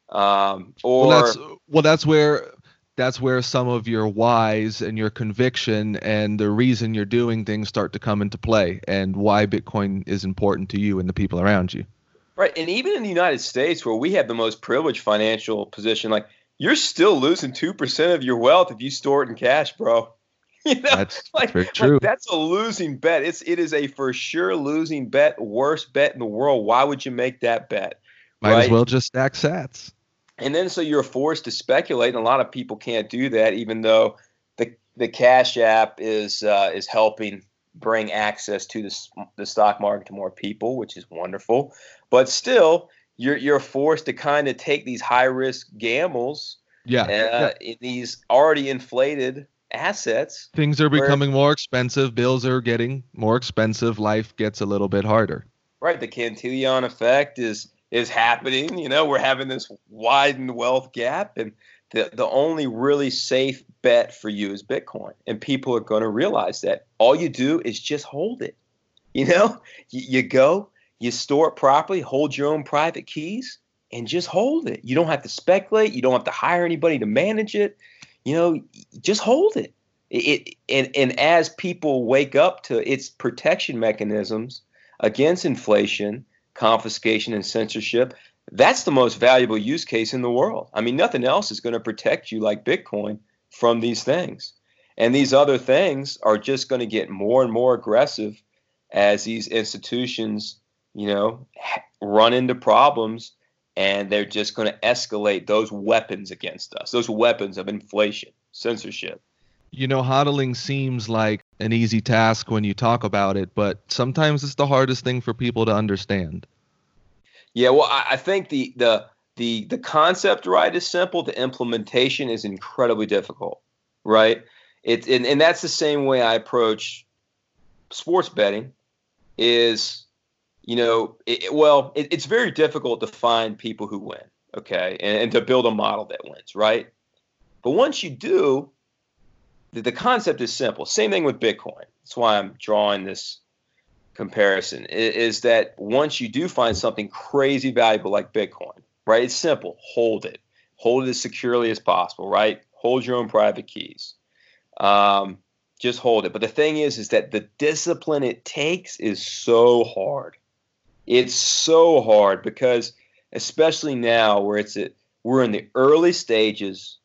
Um, or well that's, well, that's where that's where some of your whys and your conviction and the reason you're doing things start to come into play and why Bitcoin is important to you and the people around you. Right. And even in the United States where we have the most privileged financial position, like you're still losing 2% of your wealth if you store it in cash, bro. You know, that's like, very true. Like that's a losing bet. It's it is a for sure losing bet, worst bet in the world. Why would you make that bet? Might right? as well just stack sats. And then so you're forced to speculate, and a lot of people can't do that, even though the the Cash App is uh, is helping bring access to the the stock market to more people, which is wonderful. But still, you're you're forced to kind of take these high risk gambles. Yeah. Uh, yeah. in these already inflated assets. Things are where- becoming more expensive. Bills are getting more expensive. Life gets a little bit harder. Right, the Cantillon effect is is happening. You know, we're having this widened wealth gap, and the the only really safe bet for you is Bitcoin, and people are going to realize that. All you do is just hold it. You know, you, you go, you store it properly, hold your own private keys, and just hold it. You don't have to speculate. You don't have to hire anybody to manage it. You know, just hold it. It, and and as people wake up to its protection mechanisms against inflation, confiscation, and censorship, that's the most valuable use case in the world. I mean, nothing else is going to protect you like Bitcoin from these things. And these other things are just going to get more and more aggressive as these institutions, you know, run into problems and they're just going to escalate those weapons against us, those weapons of inflation, censorship. You know, hodling seems like an easy task when you talk about it, but sometimes it's the hardest thing for people to understand. Yeah, well, I, I think the the the the concept right is simple. The implementation is incredibly difficult, right? It and, and that's the same way I approach sports betting. Is you know, it, well, it, it's very difficult to find people who win, okay, and, and to build a model that wins, right? But once you do, the, the concept is simple. Same thing with Bitcoin. That's why I'm drawing this comparison is that once you do find something crazy valuable like Bitcoin, right? It's simple. Hold it. Hold it as securely as possible, right? Hold your own private keys. Um, just hold it. But the thing is, is that the discipline it takes is so hard. It's so hard because, especially now, where it's at, we're in the early stages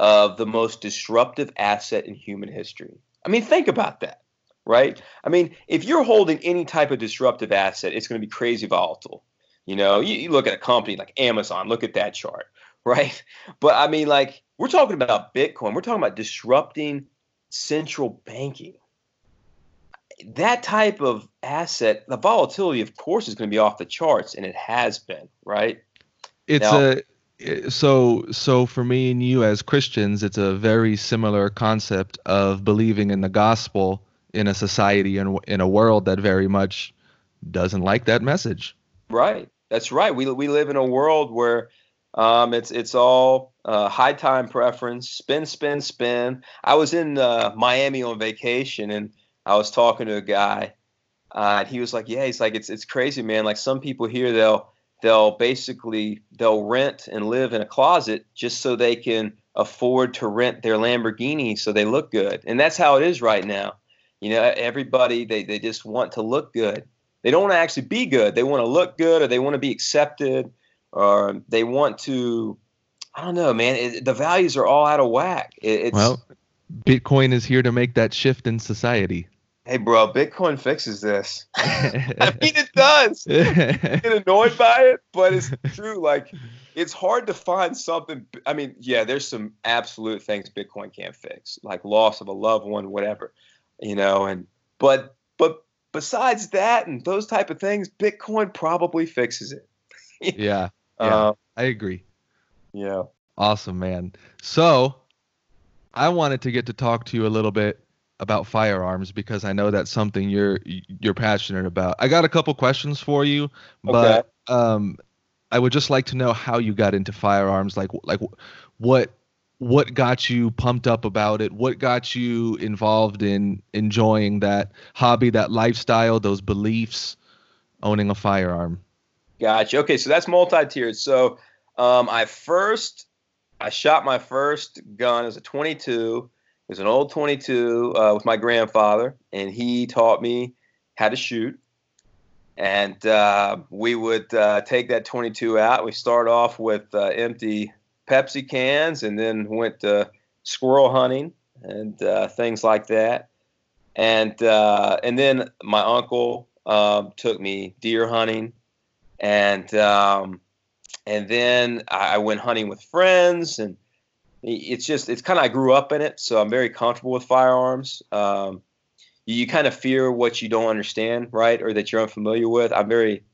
of the most disruptive asset in human history. I mean, think about that right? I mean, if you're holding any type of disruptive asset, it's going to be crazy volatile. You know, you, you look at a company like Amazon, look at that chart, right? But I mean, like, we're talking about Bitcoin, we're talking about disrupting central banking. That type of asset, the volatility, of course, is going to be off the charts, and it has been, right? It's Now- a so so for me and you as Christians, it's a very similar concept of believing in the gospel in a society and in a world that very much doesn't like that message. Right. That's right. We we live in a world where um, it's it's all uh, high time preference, spin, spin, spin. I was in uh, Miami on vacation and I was talking to a guy, uh, and he was like, "Yeah, he's like, it's it's crazy, man. Like some people here, they'll they'll basically they'll rent and live in a closet just so they can afford to rent their Lamborghini so they look good, and that's how it is right now. You know, everybody they they just want to look good they don't want to actually be good. They want to look good, or they want to be accepted, or they want to. I don't know, man. It, the values are all out of whack. It, Well, Bitcoin is here to make that shift in society. Hey, bro, Bitcoin fixes this. I mean, it does. I get annoyed by it, but it's true. Like, it's hard to find something. I mean, yeah, there's some absolute things Bitcoin can't fix, like loss of a loved one, whatever, you know. And but but besides that and those type of things, Bitcoin probably fixes it. yeah, Yeah. Uh, I agree. yeah. Awesome, man. So, I wanted to get to talk to you a little bit about firearms because I know that's something you're you're passionate about. I got a couple questions for you, but um, I would just like to know how you got into firearms. Like like what what got you pumped up about it? What got you involved in enjoying that hobby, that lifestyle, those beliefs, owning a firearm? Gotcha. Okay, so that's multi-tiered. So um, I first I shot my first gun as a 22. It was an old 22 uh, with my grandfather, and he taught me how to shoot. And uh, we would uh, take that 22 out. We start off with uh, empty Pepsi cans, and then went to squirrel hunting and uh, things like that. And uh, and then my uncle um, took me deer hunting and um, and then I I went hunting with friends, and it's just it's kind of I grew up in it, so I'm very comfortable with firearms. Um, you, you kind of fear what you don't understand, right, or that you're unfamiliar with. I'm very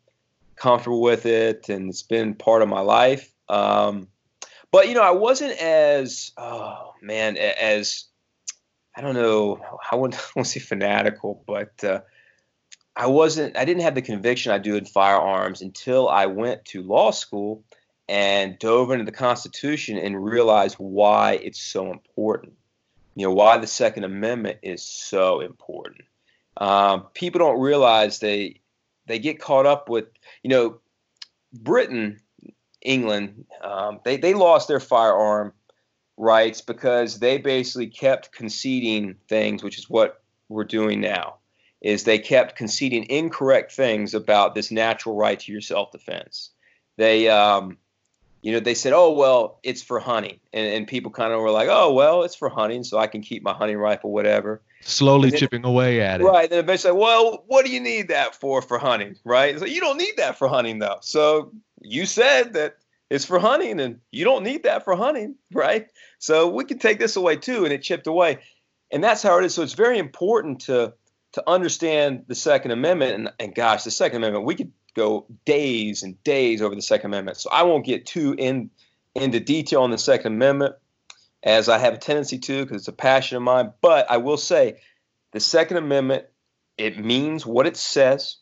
comfortable with it, and it's been part of my life. Um, but you know, I wasn't as oh man as I don't know. I wouldn't, I wouldn't say fanatical, but uh, I wasn't. I didn't have the conviction I do in firearms until I went to law school and dove into the Constitution and realized why it's so important. You know, why the Second Amendment is so important. Um, people don't realize they they get caught up with you know Britain, England. Um, they they lost their firearm rights because they basically kept conceding things, which is what we're doing now. Is they kept conceding incorrect things about this natural right to your self defense. They um, you know, they said, "Oh well, it's for hunting," and, and people kind of were like, "Oh well, it's for hunting, so I can keep my hunting rifle, whatever." Slowly then, chipping away at it. Right. Then eventually, well, what do you need that for for hunting? Right. So you don't need that for hunting though. So you said that it's for hunting, and you don't need that for hunting, right? So we can take this away too, and it chipped away, and that's how it is. So it's very important to to understand the Second Amendment, and, and gosh, the Second Amendment, we could go days and days over the Second Amendment. So I won't get too in into detail on the Second Amendment, as I have a tendency to, because it's a passion of mine. But I will say, the Second Amendment it means what it says.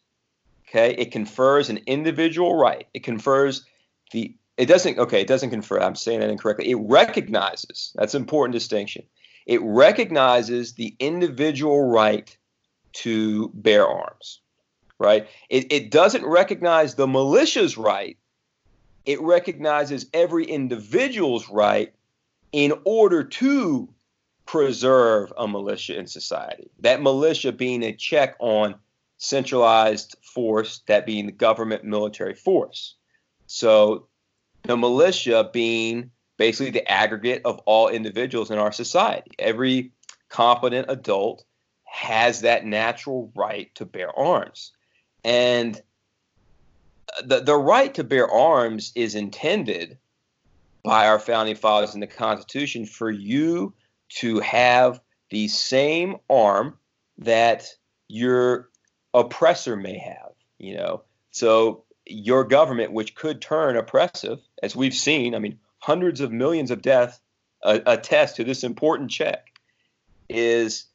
Okay, it confers an individual right. It confers the. It doesn't. Okay, it doesn't confer. I'm saying that incorrectly. It recognizes. That's an important distinction. It recognizes the individual right to bear arms right? It, it doesn't recognize the militia's right. It recognizes every individual's right in order to preserve a militia in society. That militia being a check on centralized force, that being the government military force. So the militia being basically the aggregate of all individuals in our society. Every competent adult has that natural right to bear arms. And the, the right to bear arms is intended by our founding fathers in the Constitution for you to have the same arm that your oppressor may have, you know. So your government, which could turn oppressive, as we've seen, I mean, hundreds of millions of deaths uh, attest to this important check, is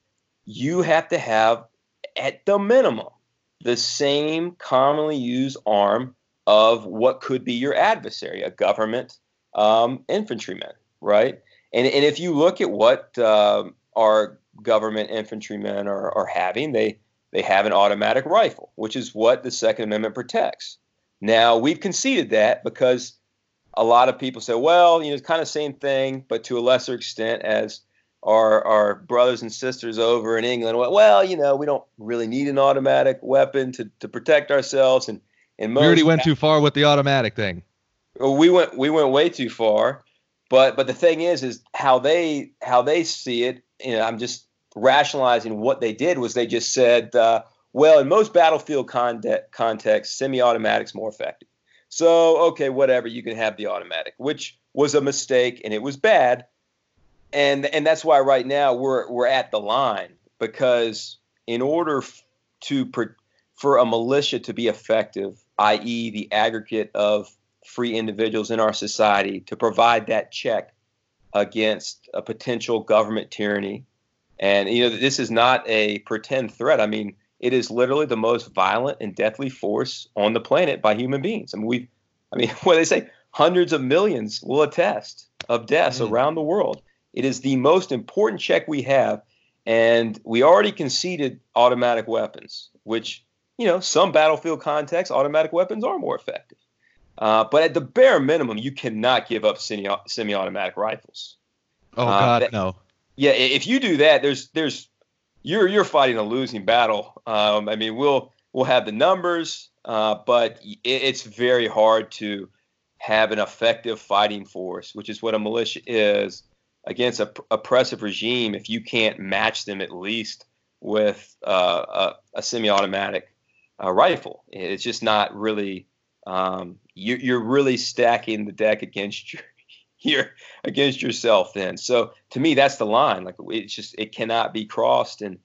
you have to have, at the minimum, the same commonly used arm of what could be your adversary, a government um, infantryman, right? And, and if you look at what uh, our government infantrymen are, are having, they, they have an automatic rifle, which is what the Second Amendment protects. Now, we've conceded that because a lot of people say, well, you know, it's kind of the same thing, but to a lesser extent as – our our brothers and sisters over in England went, well, you know, we don't really need an automatic weapon to, to protect ourselves. And and we already went too far with the automatic thing. We went we went way too far. But but the thing is, is how they how they see it. You know, I'm just rationalizing what they did was they just said, uh, well, in most battlefield context, context semi-automatic's more effective. So okay, whatever, you can have the automatic, which was a mistake and it was bad and and that's why right now we're we're at the line because in order to for a militia to be effective, i.e., the aggregate of free individuals in our society, to provide that check against a potential government tyranny, and you know this is not a pretend threat. I mean, it is literally the most violent and deathly force on the planet by human beings. I mean, we, I mean, what they say, hundreds of millions will attest of deaths mm. around the world. It is the most important check we have. And we already conceded automatic weapons, which, you know, some battlefield contexts, automatic weapons are more effective. Uh, but at the bare minimum, you cannot give up semi automatic rifles. Oh, uh, God, that, no. Yeah, if you do that, there's, there's, you're, you're fighting a losing battle. Um, I mean, we'll, we'll have the numbers, uh, but it, it's very hard to have an effective fighting force, which is what a militia is, against a oppressive regime if you can't match them at least with uh, a, a, semi-automatic uh, rifle. It's just not really. Um, you, are really stacking the deck against your, you're against yourself then. So to me, that's the line. Like it's just it cannot be crossed. And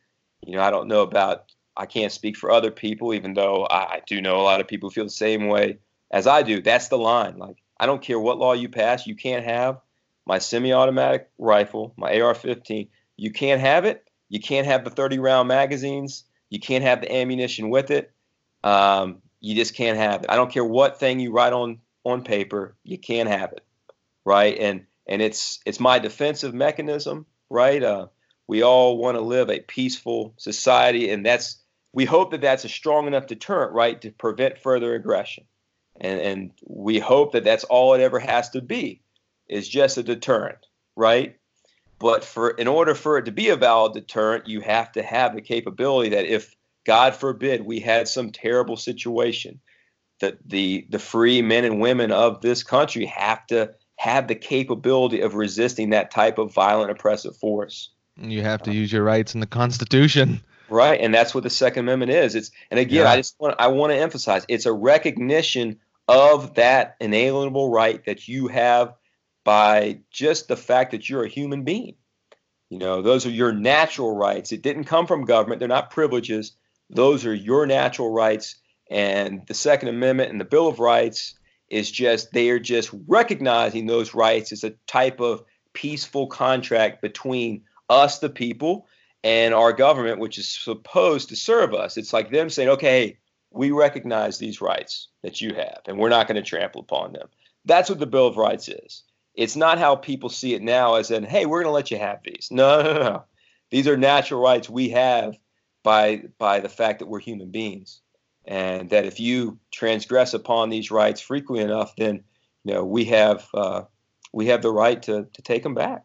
you know, I don't know about. I can't speak for other people, even though I do know a lot of people feel the same way as I do. That's the line. Like I don't care what law you pass, you can't have my semi-automatic rifle, my AR-15. You can't have it. You can't have the 30-round magazines. You can't have the ammunition with it. Um, you just can't have it. I don't care what thing you write on on paper. You can't have it right? And and it's it's my defensive mechanism, right? Uh, we all want to live a peaceful society, and that's we hope that that's a strong enough deterrent, right, to prevent further aggression. And and we hope that that's all it ever has to be, is just a deterrent, right? But for in order for it to be a valid deterrent, you have to have the capability that if God forbid we had some terrible situation, that the the free men and women of this country have to have the capability of resisting that type of violent oppressive force. You have to use your rights in the Constitution. Right, and that's what the Second Amendment is. It's and again, yeah. I just want I want to emphasize it's a recognition of that inalienable right that you have by just the fact that you're a human being. You know, those are your natural rights. It didn't come from government. They're not privileges. Those are your natural rights. And the Second Amendment and the Bill of Rights is just they are just recognizing those rights as a type of peaceful contract between us, the people, and our government, which is supposed to serve us. It's like them saying, okay, we recognize these rights that you have, and we're not going to trample upon them. That's what the Bill of Rights is. It's not how people see it now, as in, hey, we're going to let you have these. No, no, no. These are natural rights we have by by the fact that we're human beings and that if you transgress upon these rights frequently enough, then you know we have uh, we have the right to to take them back.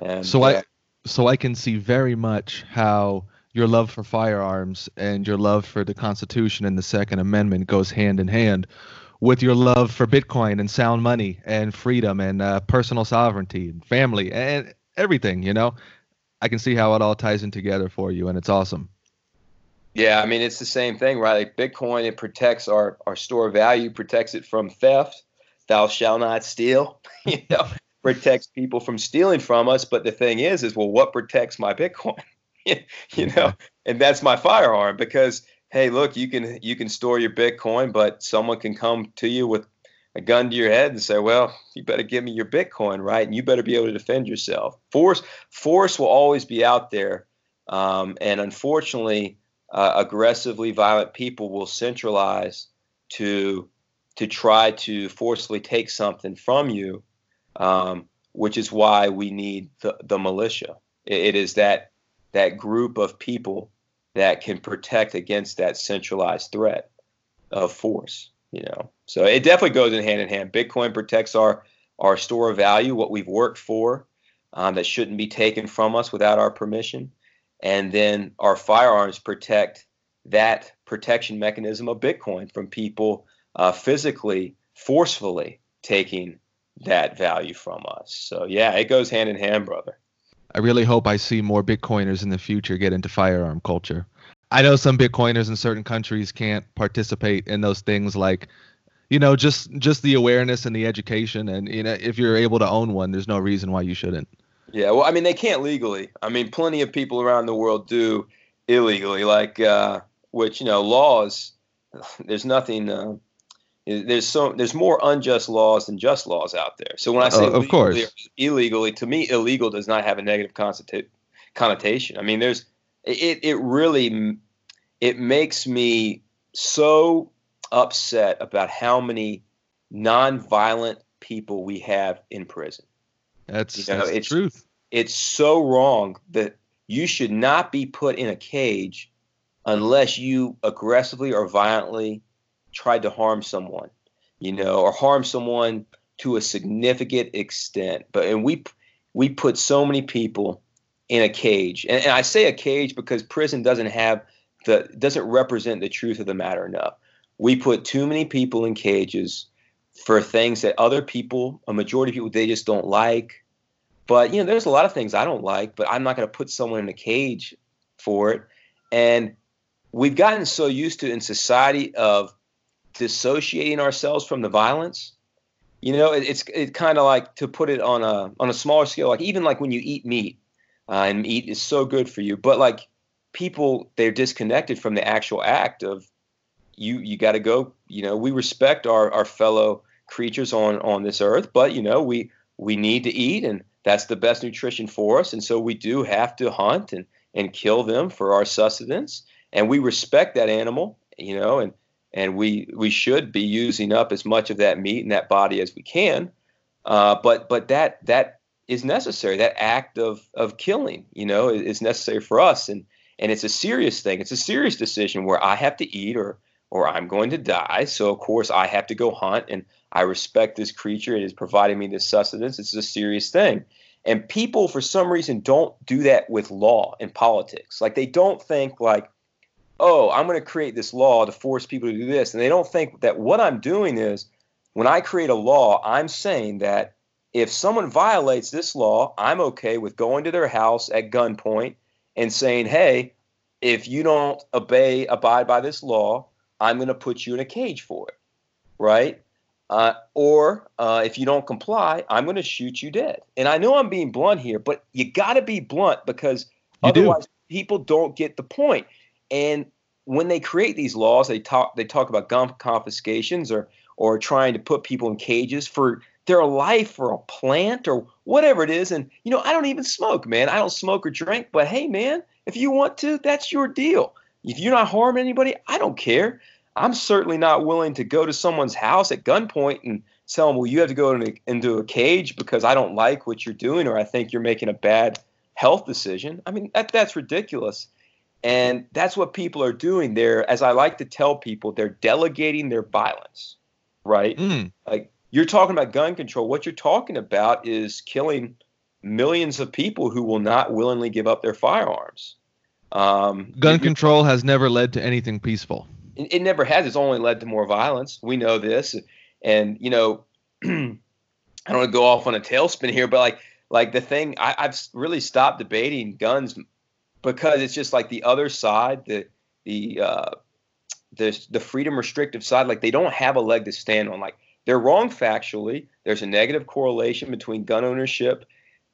And so I so I can see very much how your love for firearms and your love for the Constitution and the Second Amendment goes hand in hand with your love for Bitcoin and sound money and freedom and uh, personal sovereignty and family and everything. You know, I can see how it all ties in together for you, and it's awesome. Yeah, I mean it's the same thing, right? Like Bitcoin, it protects our our store value, protects it from theft. Thou shall not steal. you know, protects people from stealing from us. But the thing is, is well, what protects my Bitcoin? you know, and that's my firearm because hey, look, you can you can store your Bitcoin, but someone can come to you with a gun to your head and say, well, you better give me your Bitcoin, right? And you better be able to defend yourself. Force force will always be out there, um, and unfortunately uh, aggressively violent people will centralize to to try to forcefully take something from you, um, which is why we need the, the militia. It, it is that that group of people that can protect against that centralized threat of force. You know, so it definitely goes in hand in hand. Bitcoin protects our our store of value, what we've worked for, um, that shouldn't be taken from us without our permission and then our firearms protect that protection mechanism of Bitcoin from people uh, physically, forcefully taking that value from us. So yeah, it goes hand in hand, brother. I really hope I see more Bitcoiners in the future get into firearm culture. I know some Bitcoiners in certain countries can't participate in those things like you know just just the awareness and the education and you know if you're able to own one there's no reason why you shouldn't yeah, well, I mean, they can't legally. I mean, plenty of people around the world do illegally, like uh, which you know laws. There's nothing. Uh, there's so there's more unjust laws than just laws out there. So when I say uh, of course illegally, to me, illegal does not have a negative connotation. I mean, there's it. It really it makes me so upset about how many nonviolent people we have in prison. That's, you know, that's it's, the truth. It's so wrong that you should not be put in a cage unless you aggressively or violently tried to harm someone, you know, or harm someone to a significant extent. But and we we put so many people in a cage, and, and I say a cage because prison doesn't have the doesn't represent the truth of the matter enough. We put too many people in cages for things that other people, a majority of people, they just don't like. But you know, there's a lot of things I don't like, but I'm not going to put someone in a cage for it. And we've gotten so used to in society of dissociating ourselves from the violence You know, it, it's it kind of like to put it on a on a smaller scale, like even like when you eat meat, uh, and meat is so good for you, but like people they're disconnected from the actual act of you you got to go. You know, we respect our our fellow creatures on on this earth, but you know we we need to eat, and that's the best nutrition for us, and so we do have to hunt and and kill them for our sustenance, and we respect that animal, you know, and and we we should be using up as much of that meat and that body as we can. Uh, but but that that is necessary. That act of of killing, you know, is necessary for us, and and it's a serious thing. It's a serious decision where I have to eat or or I'm going to die. So of course I have to go hunt, and I respect this creature. It is providing me this sustenance. It's a serious thing. And people, for some reason, don't do that with law and politics. Like they don't think like, oh, I'm going to create this law to force people to do this. And they don't think that what I'm doing is when I create a law, I'm saying that if someone violates this law, I'm okay with going to their house at gunpoint and saying, hey, if you don't obey, abide by this law, I'm going to put you in a cage for it. Right? Uh, or uh, if you don't comply, I'm going to shoot you dead. And I know I'm being blunt here, but you got to be blunt because you otherwise do. people don't get the point. And when they create these laws, they talk they talk about gun confiscations or or trying to put people in cages for their life or a plant or whatever it is. And you know, I don't even smoke, man. I don't smoke or drink. But hey, man, if you want to, that's your deal. If you're not harming anybody, I don't care. I'm certainly not willing to go to someone's house at gunpoint and tell them, well, you have to go into, a cage because I don't like what you're doing or I think you're making a bad health decision. I mean, that, that's ridiculous. And that's what people are doing there. As I like to tell people, they're delegating their violence, right? Mm. Like you're talking about gun control. What you're talking about is killing millions of people who will not willingly give up their firearms. Um, gun control has never led to anything peaceful. It, it never has. It's only led to more violence. We know this. And, you know, I don't want to go off on a tailspin here, but like, like the thing I, I've really stopped debating guns because it's just like the other side, the the uh, the the freedom restrictive side, like they don't have a leg to stand on. Like they're wrong factually. There's a negative correlation between gun ownership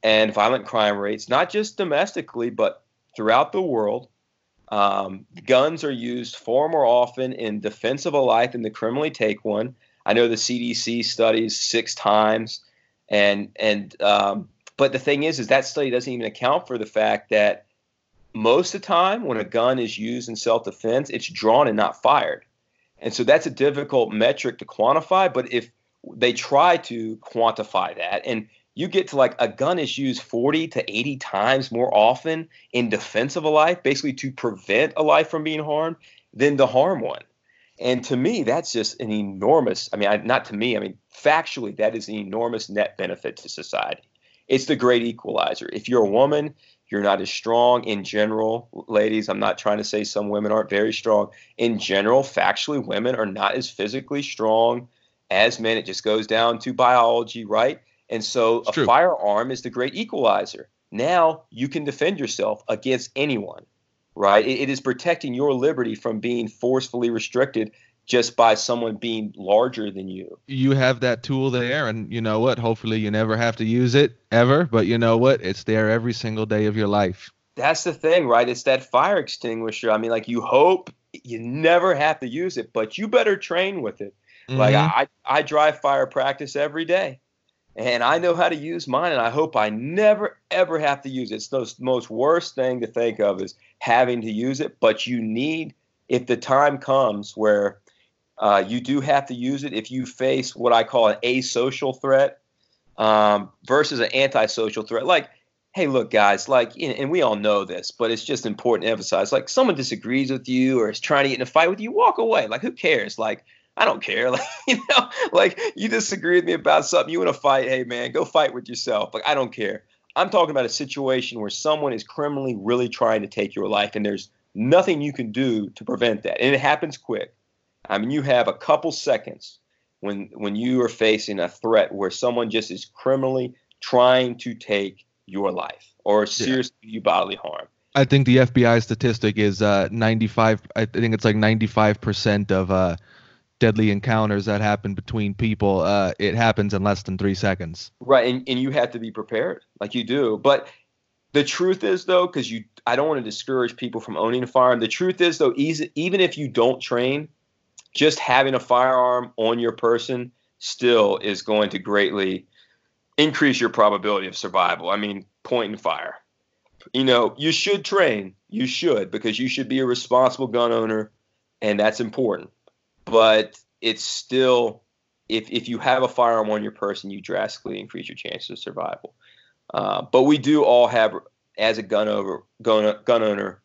and violent crime rates, not just domestically, but throughout the world. Um, guns are used far more often in defense of a life than to criminally take one. I know the CDC studies six times, and and um, but the thing is, is that study doesn't even account for the fact that most of the time when a gun is used in self-defense it's drawn and not fired. And so that's a difficult metric to quantify but if they try to quantify that and you get to like a gun is used 40 to 80 times more often in defense of a life basically to prevent a life from being harmed than to harm one. And to me that's just an enormous i mean I, not to me i mean factually that is an enormous net benefit to society. It's the great equalizer. If you're a woman you're not as strong in general, ladies. I'm not trying to say some women aren't very strong. In general, factually, women are not as physically strong as men. It just goes down to biology, right? And so it's a true. firearm is the great equalizer. Now you can defend yourself against anyone, right? it, it is protecting your liberty from being forcefully restricted just by someone being larger than you. You have that tool there, and you know what? Hopefully, you never have to use it ever, but you know what? It's there every single day of your life. That's the thing, right? It's that fire extinguisher. I mean, like you hope you never have to use it, but you better train with it. Mm-hmm. Like I, I dry fire practice every day, and I know how to use mine, and I hope I never ever have to use it. It's the most worst thing to think of is having to use it, but you need if the time comes where uh, you do have to use it if you face what I call an asocial threat um, versus an antisocial threat. Like, hey, look, guys, like, and we all know this, but it's just important to emphasize. Like, someone disagrees with you or is trying to get in a fight with you, walk away. Like, who cares? Like, I don't care. Like, you know, like you disagree with me about something, you want to fight. Hey, man, go fight with yourself. Like, I don't care. I'm talking about a situation where someone is criminally really trying to take your life, and there's nothing you can do to prevent that, and it happens quick. I mean, you have a couple seconds when when you are facing a threat where someone just is criminally trying to take your life or seriously yeah. you bodily harm. I think the FBI statistic is uh, 95. I think it's like 95 percent of uh, deadly encounters that happen between people, uh, it happens in less than three seconds. Right, and, and you have to be prepared, like you do. But the truth is, though, because you, I don't want to discourage people from owning a firearm. The truth is, though, easy, even if you don't train, just having a firearm on your person still is going to greatly increase your probability of survival. I mean, point and fire. You know, you should train. You should because you should be a responsible gun owner, and that's important. But it's still, if if you have a firearm on your person, you drastically increase your chances of survival. Uh, but we do all have, as a gun owner, gun, gun owner,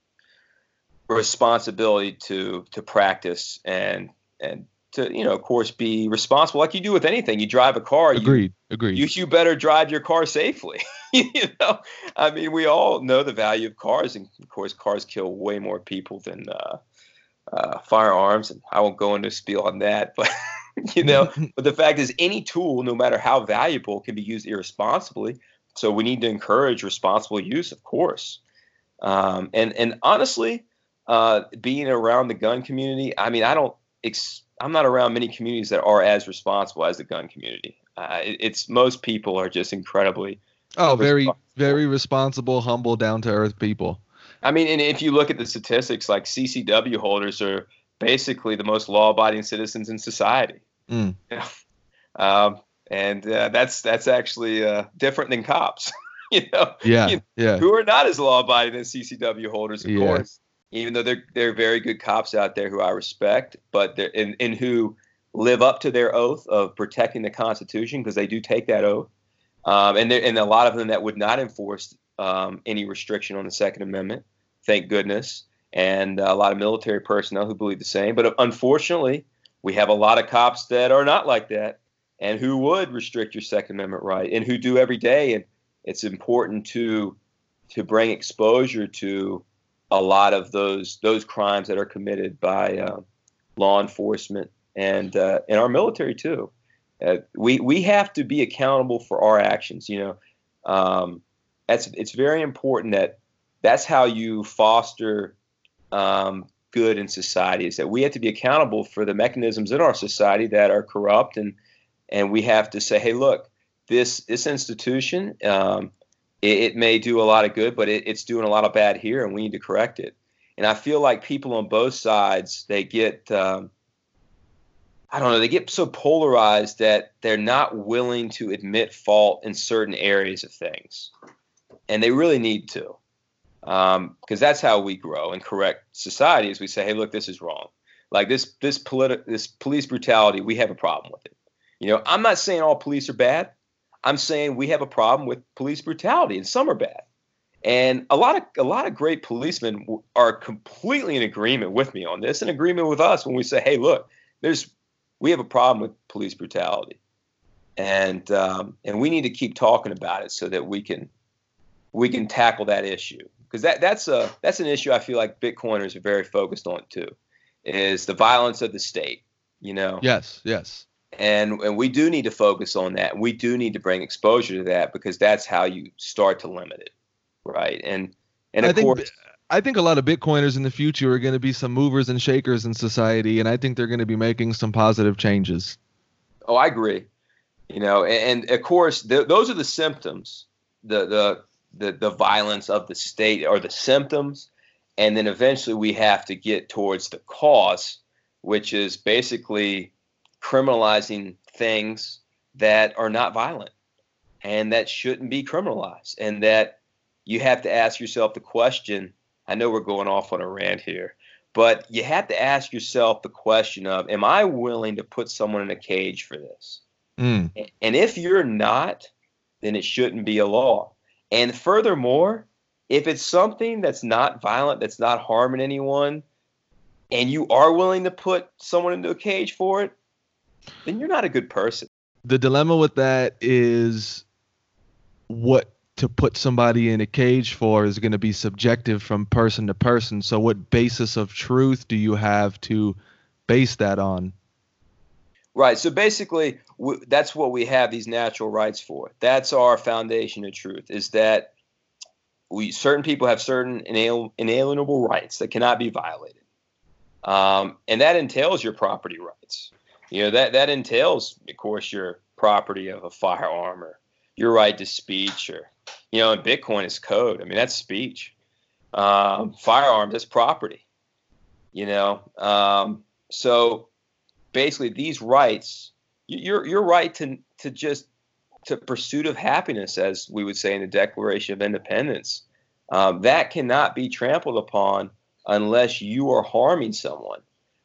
responsibility to to practice and and to you know of course be responsible like you do with anything. You drive a car agreed you, agreed. you, you better drive your car safely you know? I mean we all know the value of cars and of course cars kill way more people than uh, uh, firearms and i won't go into a spiel on that but you know but the fact is any tool no matter how valuable can be used irresponsibly. So we need to encourage responsible use of course. Um, and and honestly uh, being around the gun community i mean i don't ex- I'm not around many communities that are as responsible as the gun community. Uh, it, it's most people are just incredibly. Oh, very, very responsible, humble, down to earth people. I mean, and if you look at the statistics, like CCW holders are basically the most law-abiding citizens in society. Mm. um, and uh, that's that's actually uh, different than cops. you know, yeah, you know, yeah, who are not as law-abiding as CCW holders, of yeah. course even though they're they're very good cops out there who I respect, but they're and, and who live up to their oath of protecting the Constitution because they do take that oath, um, and and a lot of them that would not enforce um, any restriction on the Second Amendment. Thank goodness, and a lot of military personnel who believe the same. But unfortunately, we have a lot of cops that are not like that, and who would restrict your Second Amendment right, and who do every day. And it's important to to bring exposure to a lot of those those crimes that are committed by uh, law enforcement and uh, and our military too. Uh, we we have to be accountable for our actions. You know, um, that's it's very important that that's how you foster um, good in society. Is that we have to be accountable for the mechanisms in our society that are corrupt, and and we have to say, hey, look, this this institution. Um, it, it may do a lot of good, but it, it's doing a lot of bad here, and we need to correct it. And I feel like people on both sides they get um, I don't know they get so polarized that they're not willing to admit fault in certain areas of things, and they really need to because um, that's how we grow and correct society. Is we say, hey, look, this is wrong. Like this this politi- this police brutality, we have a problem with it. You know, I'm not saying all police are bad. I'm saying we have a problem with police brutality, and some are bad. And a lot of a lot of great policemen are completely in agreement with me on this, in agreement with us when we say, "Hey, look, there's we have a problem with police brutality, and um, and we need to keep talking about it so that we can we can tackle that issue because that that's a that's an issue I feel like Bitcoiners are very focused on too, is the violence of the state. You know. Yes. Yes and and we do need to focus on that. We do need to bring exposure to that because that's how you start to limit it, right? And and of I think, course, I think a lot of Bitcoiners in the future are going to be some movers and shakers in society, and I think they're going to be making some positive changes. Oh, I agree. You know, and, and of course, the, those are the symptoms, the the the the violence of the state are the symptoms, and then eventually we have to get towards the cause, which is basically criminalizing things that are not violent and that shouldn't be criminalized. And that you have to ask yourself the question i know we're going off on a rant here but you have to ask yourself the question of am i willing to put someone in a cage for this? Mm. and if you're not then it shouldn't be a law. And furthermore if it's something that's not violent that's not harming anyone and you are willing to put someone into a cage for it then you're not a good person. The dilemma with that is what to put somebody in a cage for is going to be subjective from person to person. So, what basis of truth do you have to base that on? Right. So basically, w- that's what we have these natural rights for. That's our foundation of truth. Is that we certain people have certain inal- inalienable rights that cannot be violated, um, and that entails your property rights. You know that that entails, of course, your property of a firearm or your right to speech, or you know, and Bitcoin is code. I mean, that's speech. Um, firearms, that's property. You know, um, so basically, these rights, your your right to to just to pursuit of happiness, as we would say in the Declaration of Independence, um, that cannot be trampled upon unless you are harming someone.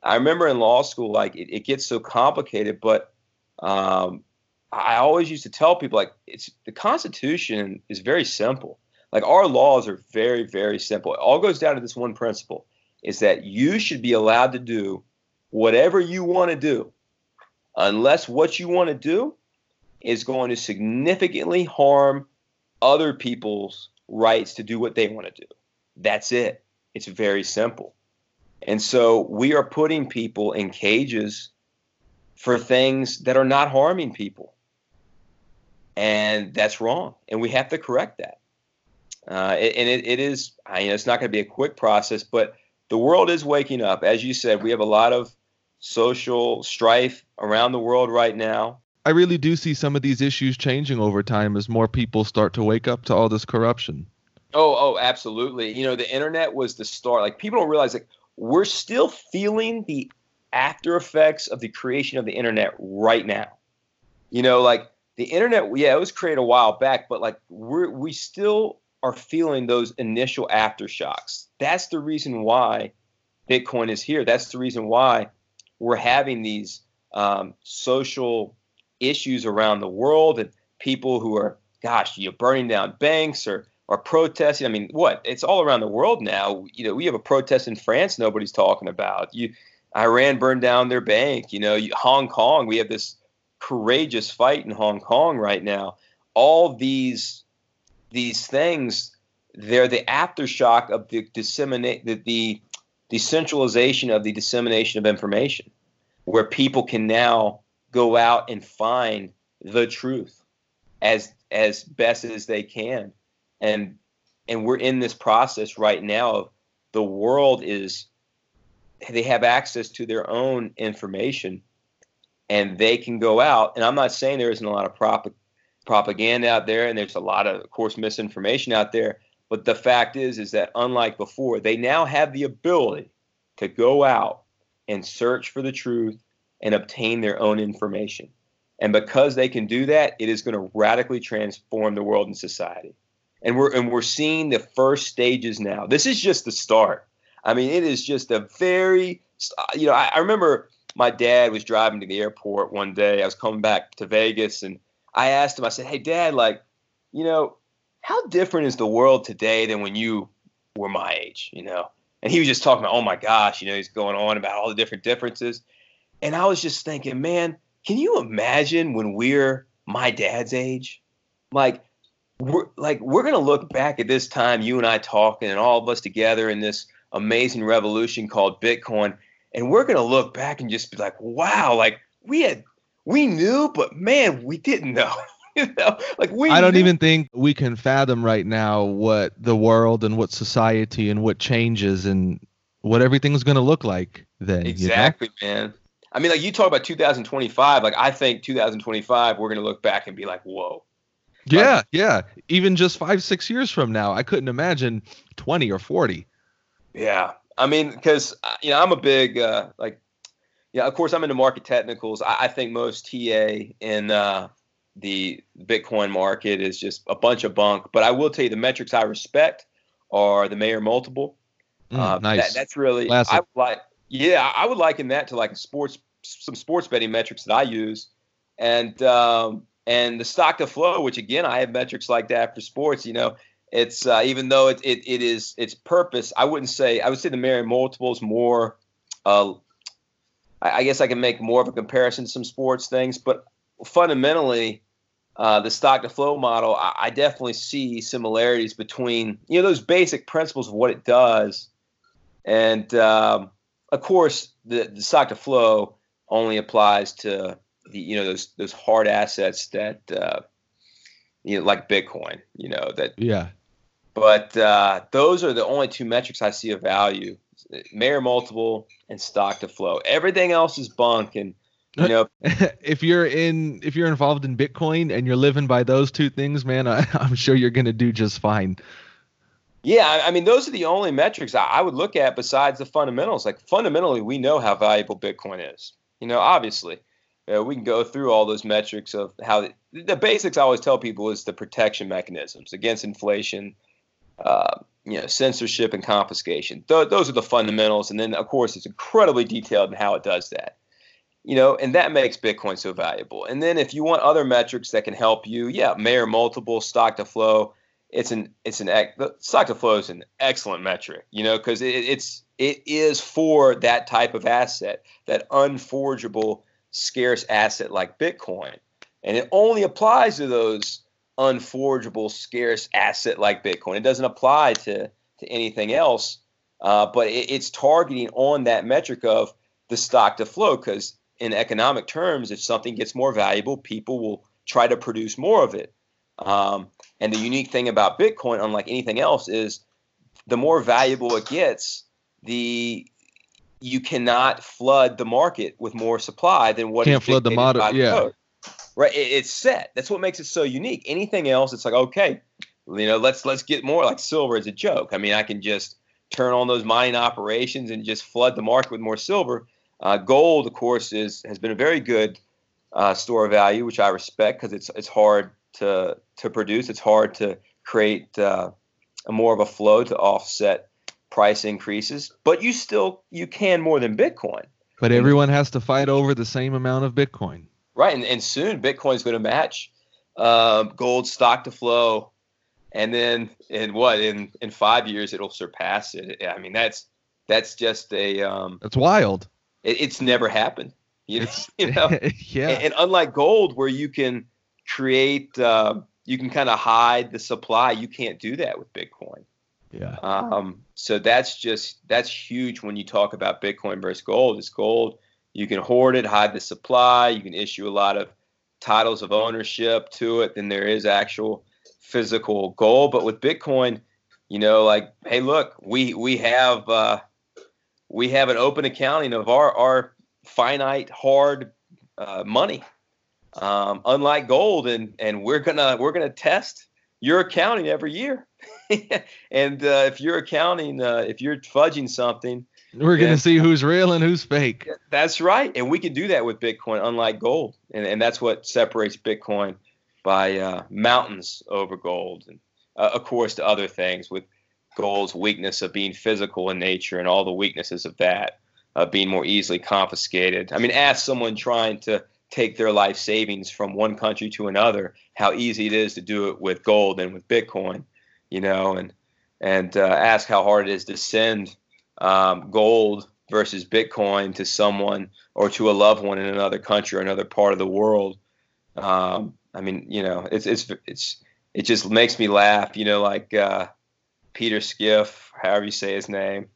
I remember in law school, like it, it gets so complicated, but um, I always used to tell people like it's the Constitution is very simple. Like our laws are very, very simple. It all goes down to this one principle: is that you should be allowed to do whatever you want to do, unless what you want to do is going to significantly harm other people's rights to do what they want to do. That's it. It's very simple. And so we are putting people in cages for things that are not harming people. And that's wrong. And we have to correct that. Uh, and it, it is, I know it's not going to be a quick process, but the world is waking up. As you said, we have a lot of social strife around the world right now. I really do see some of these issues changing over time as more people start to wake up to all this corruption. Oh, oh, absolutely. You know, the internet was the start. Like people don't realize like we're still feeling the after effects of the creation of the internet right now. You know, like the internet, yeah, it was created a while back, but like we're we still are feeling those initial aftershocks. That's the reason why Bitcoin is here. That's the reason why we're having these um, social issues around the world and people who are, gosh, you're burning down banks or or protesting. I mean, what? It's all around the world now. You know, we have a protest in France nobody's talking about. You, Iran burned down their bank. You know, you, Hong Kong. We have this courageous fight in Hong Kong right now. All these these things, they're the aftershock of the disseminate the, the decentralization of the dissemination of information, where people can now go out and find the truth as as best as they can and and we're in this process right now of the world is they have access to their own information and they can go out and i'm not saying there isn't a lot of prop- propaganda out there and there's a lot of of course misinformation out there but the fact is is that unlike before they now have the ability to go out and search for the truth and obtain their own information. And because they can do that, it is going to radically transform the world and society. And we're and we're seeing the first stages now. This is just the start. I mean, it is just a very you know, I, I remember my dad was driving to the airport one day. I was coming back to Vegas and I asked him, I said, Hey dad, like, you know, how different is the world today than when you were my age, you know? And he was just talking about, oh my gosh, you know, he's going on about all the different differences. And I was just thinking, man, can you imagine when we're my dad's age? Like, we're like we're gonna look back at this time, you and I talking, and all of us together in this amazing revolution called Bitcoin, and we're gonna look back and just be like, wow, like we had we knew, but man, we didn't know. you know, like we. I don't knew. even think we can fathom right now what the world and what society and what changes and what everything's gonna look like then. Exactly, you know? man. I mean, like you talk about 2025. Like I think 2025, we're gonna look back and be like, whoa. Yeah, Like- yeah. Even just five, six years from now, I couldn't imagine 20 or 40. Yeah, I mean, because you know, I'm a big uh, like, yeah. Of course, I'm into market technicals. I, I think most TA in uh, the Bitcoin market is just a bunch of bunk. But I will tell you, the metrics I respect are the Mayer multiple. Mm, Uh, nice. That, that's really Classic. I like. Yeah, I would liken that to like a sports, some sports betting metrics that I use, and um, and the stock to flow, which again I have metrics like that for sports. You know, it's uh, even though it, it it is its purpose, I wouldn't say I would say the Mayer multiple is more. Uh, I, I guess I can make more of a comparison to some sports things, but fundamentally, uh, the stock to flow model, I, I definitely see similarities between you know those basic principles of what it does, and um, of course the, the stock to flow only applies to the you know those those hard assets that uh, you know like Bitcoin, you know that yeah. but uh, those are the only two metrics I see of value: Mayer multiple and stock to flow. Everything else is bunk, and You know, if you're in if you're involved in Bitcoin and you're living by those two things, man, I, I'm sure you're gonna do just fine. Yeah, I mean, those are the only metrics I would look at besides the fundamentals. Like fundamentally, we know how valuable Bitcoin is. You know, obviously, uh, we can go through all those metrics of how the, the, basics. I always tell people is the protection mechanisms against inflation, uh, you know, censorship and confiscation. Th- those are the fundamentals, and then of course it's incredibly detailed in how it does that. You know, and that makes Bitcoin so valuable. And then if you want other metrics that can help you, yeah, Mayer multiple, stock to flow it's an it's an stock to flow is an excellent metric, you know, because it, it's it is for that type of asset, that unforgeable, scarce asset like Bitcoin, and it only applies to those unforgeable, scarce asset like Bitcoin. It doesn't apply to to anything else, uh, but it, it's targeting on that metric of the stock to flow because in economic terms, if something gets more valuable, people will try to produce more of it. Um, and the unique thing about Bitcoin, unlike anything else, is the more valuable it gets, the you cannot flood the market with more supply than what can't flood the model. Yeah, code. right. It, it's set. That's what makes it so unique. Anything else, it's like okay, you know, let's let's get more. Like silver is a joke. I mean, I can just turn on those mining operations and just flood the market with more silver. Uh, gold, of course, is has been a very good uh, store of value, which I respect because it's it's hard to to produce. It's hard to create uh, a more of a flow to offset price increases, but you still you can more than Bitcoin. But everyone has to fight over the same amount of Bitcoin. Right, and, and soon Bitcoin's going to match uh, gold stock to flow, and then in what in in five years it'll surpass it. I mean that's that's just a um, that's wild. It, it's never happened. You know, you know? yeah. And, and, unlike gold, where you can create, uh, you can kind of hide the supply. You can't do that with Bitcoin. Yeah. Um, so that's just that's huge when you talk about Bitcoin versus gold. It's gold. You can hoard it, hide the supply. You can issue a lot of titles of ownership to it. Then there is actual physical gold. But with Bitcoin, you know, like, hey, look, we we have uh, we have an open accounting of our our finite hard uh, money um, unlike gold, and and we're gonna we're gonna test your accounting every year. and uh, if you're accounting, uh, if you're fudging something, we're gonna see who's real and who's fake. That's right, and we can do that with Bitcoin, unlike gold, and and that's what separates Bitcoin by uh, mountains over gold, and uh, of course to other things with gold's weakness of being physical in nature and all the weaknesses of that uh, being more easily confiscated. I mean, ask someone trying to take their life savings from one country to another, how easy it is to do it with gold and with Bitcoin, you know, and and uh, ask how hard it is to send um, gold versus Bitcoin to someone or to a loved one in another country or another part of the world. Um, I mean, you know, it's it's it's it just makes me laugh, you know, like uh, Peter Schiff, however you say his name.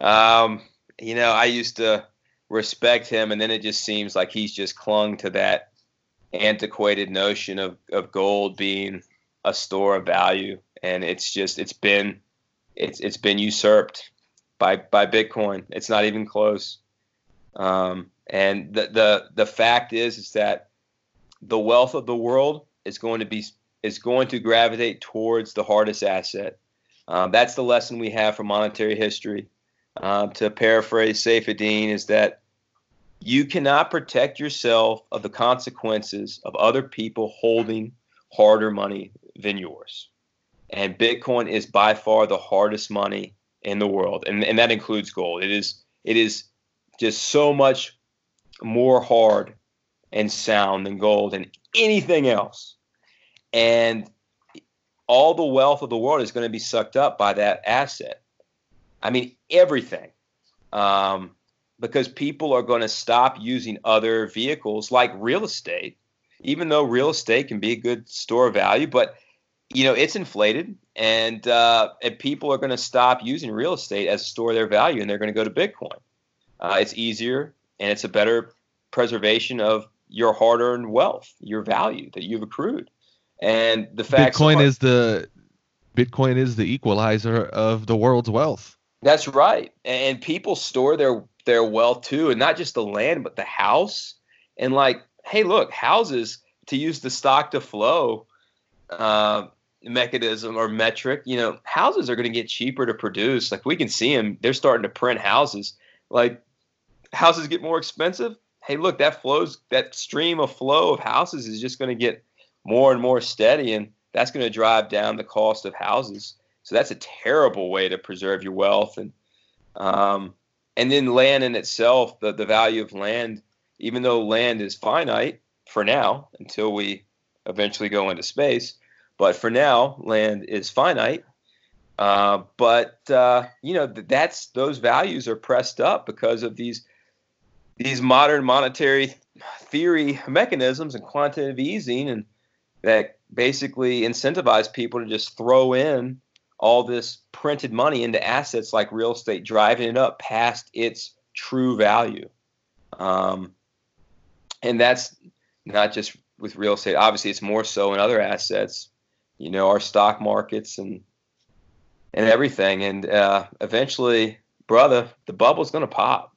Um, you know, I used to respect him, and then it just seems like he's just clung to that antiquated notion of, of gold being a store of value, and it's just it's been it's it's been usurped by by Bitcoin. It's not even close. Um, and the the the fact is is that the wealth of the world is going to be is going to gravitate towards the hardest asset. Um, that's the lesson we have from monetary history uh, to paraphrase Saifedean, is that you cannot protect yourself of the consequences of other people holding harder money than yours. And Bitcoin is by far the hardest money in the world, and, and that includes gold. It is it is just so much more hard and sound than gold and anything else. And all the wealth of the world is going to be sucked up by that asset. I mean, everything. Um, because people are going to stop using other vehicles like real estate, even though real estate can be a good store of value, but you know it's inflated, and uh, and people are going to stop using real estate as a store of their value, and they're going to go to Bitcoin. Uh, it's easier and it's a better preservation of your hard-earned wealth, your value that you've accrued, and the fact Bitcoin is the Bitcoin is the equalizer of the world's wealth. That's right. And people store their their wealth too, and not just the land, but the house And like, hey, look, houses to use the stock to flow uh, mechanism or metric, you know, houses are going to get cheaper to produce. Like we can see them; they're starting to print houses. Like houses get more expensive. Hey, look, that flows, that stream of flow of houses is just going to get more and more steady, and that's going to drive down the cost of houses. So that's a terrible way to preserve your wealth, and um, and then land in itself, the the value of land, even though land is finite for now until we eventually go into space, but for now, land is finite. Uh, but uh, you know that's those values are pressed up because of these these modern monetary theory mechanisms and quantitative easing, and that basically incentivize people to just throw in all this printed money into assets like real estate, driving it up past its true value. Um, and that's not just with real estate. Obviously, it's more so in other assets, you know, our stock markets and and everything. And uh, eventually, brother, the bubble's going to pop.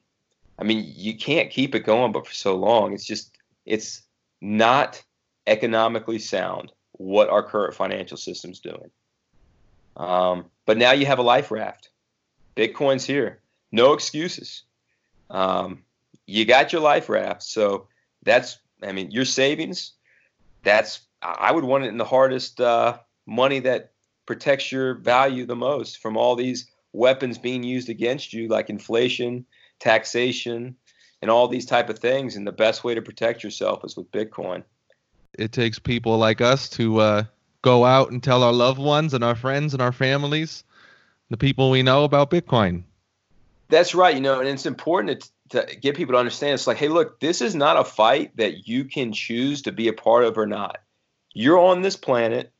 I mean, you can't keep it going, but for so long, it's just it's not economically sound what our current financial system's doing. Um, but now you have a life raft. Bitcoin's here. No excuses. Um, you got your life raft. So that's, I mean, your savings, that's, I would want it in the hardest uh, money that protects your value the most from all these weapons being used against you, like inflation, taxation, and all these type of things. And the best way to protect yourself is with Bitcoin. It takes people like us to uh, go out and tell our loved ones and our friends and our families, the people we know about Bitcoin. That's right. You know, and it's important to, to get people to understand. It's like, hey, look, this is not a fight that you can choose to be a part of or not. You're on this planet.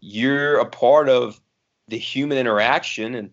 You're a part of the human interaction and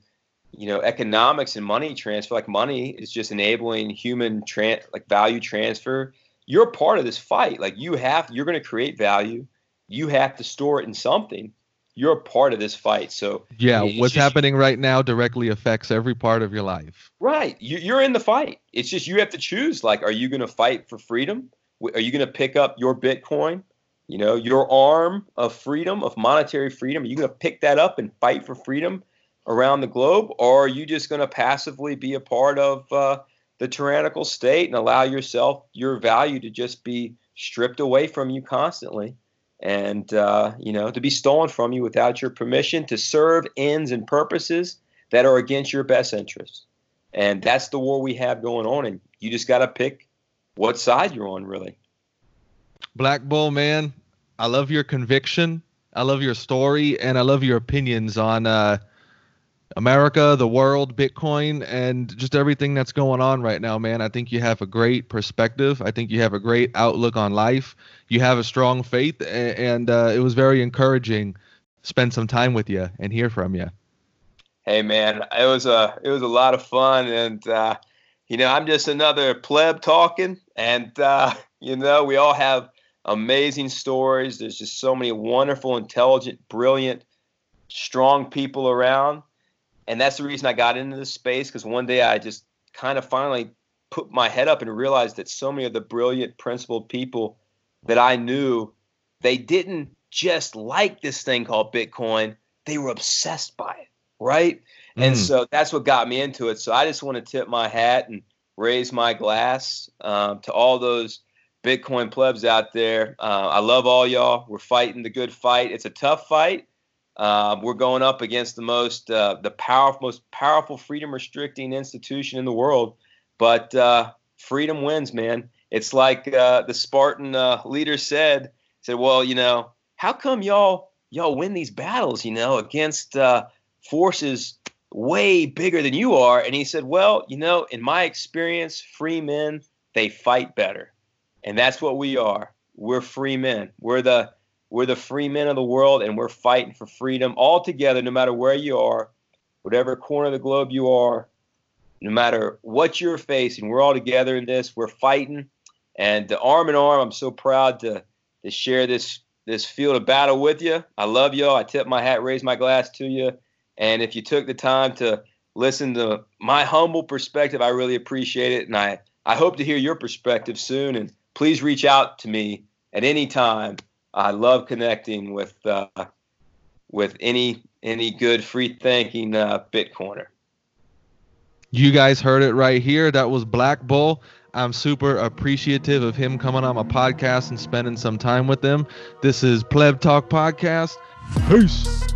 you know economics and money transfer like money is just enabling human tran- like value transfer you're a part of this fight like you have you're going to create value you have to store it in something. You're a part of this fight. So yeah, what's just, happening right now directly affects every part of your life. Right, you're in the fight. It's just you have to choose. Like, are you going to fight for freedom? Are you going to pick up your Bitcoin? You know, your arm of freedom, of monetary freedom. Are you going to pick that up and fight for freedom around the globe, or are you just going to passively be a part of uh, the tyrannical state and allow yourself your value to just be stripped away from you constantly? and uh, you know to be stolen from you without your permission to serve ends and purposes that are against your best interests and that's the war we have going on and you just got to pick what side you're on really black bull man i love your conviction i love your story and i love your opinions on uh, America, the world, Bitcoin, and just everything that's going on right now, man. I think you have a great perspective. I think you have a great outlook on life. You have a strong faith, and uh, it was very encouraging. Spend some time with you and hear from you. Hey, man, it was a it was a lot of fun, and uh, you know, I'm just another pleb talking, and uh, you know, we all have amazing stories. There's just so many wonderful, intelligent, brilliant, strong people around and that's the reason I got into this space because one day I just kind of finally put my head up and realized that so many of the brilliant, principled people that I knew, they didn't just like this thing called Bitcoin; they were obsessed by it, right? Mm. And so that's what got me into it. So I just want to tip my hat and raise my glass um, to all those Bitcoin plebs out there. Uh, I love all y'all. We're fighting the good fight. It's a tough fight uh, we're going up against the most, uh, the powerful, most powerful freedom restricting institution in the world. But uh, freedom wins, man. It's like uh, the Spartan uh, leader said. Said, "Well, you know, how come y'all y'all win these battles? You know, against forces way bigger than you are?" And he said, "Well, you know, in my experience, free men they fight better, and that's what we are. We're free men. We're the we're the free men of the world, and we're fighting for freedom all together, no matter where you are, whatever corner of the globe you are, no matter what you're facing. We're all together in this. We're fighting, and the arm in arm. I'm so proud to to share this this field of battle with you. I love y'all. I tip my hat, raise my glass to you. And if you took the time to listen to my humble perspective, I really appreciate it. And I, I hope to hear your perspective soon. And please reach out to me at any time. I love connecting with uh, with any any good free thinking uh, Bitcoiner. You guys heard it right here. That was Black Bull. I'm super appreciative of him coming on my podcast and spending some time with them. This is Pleb Talk Podcast. Peace.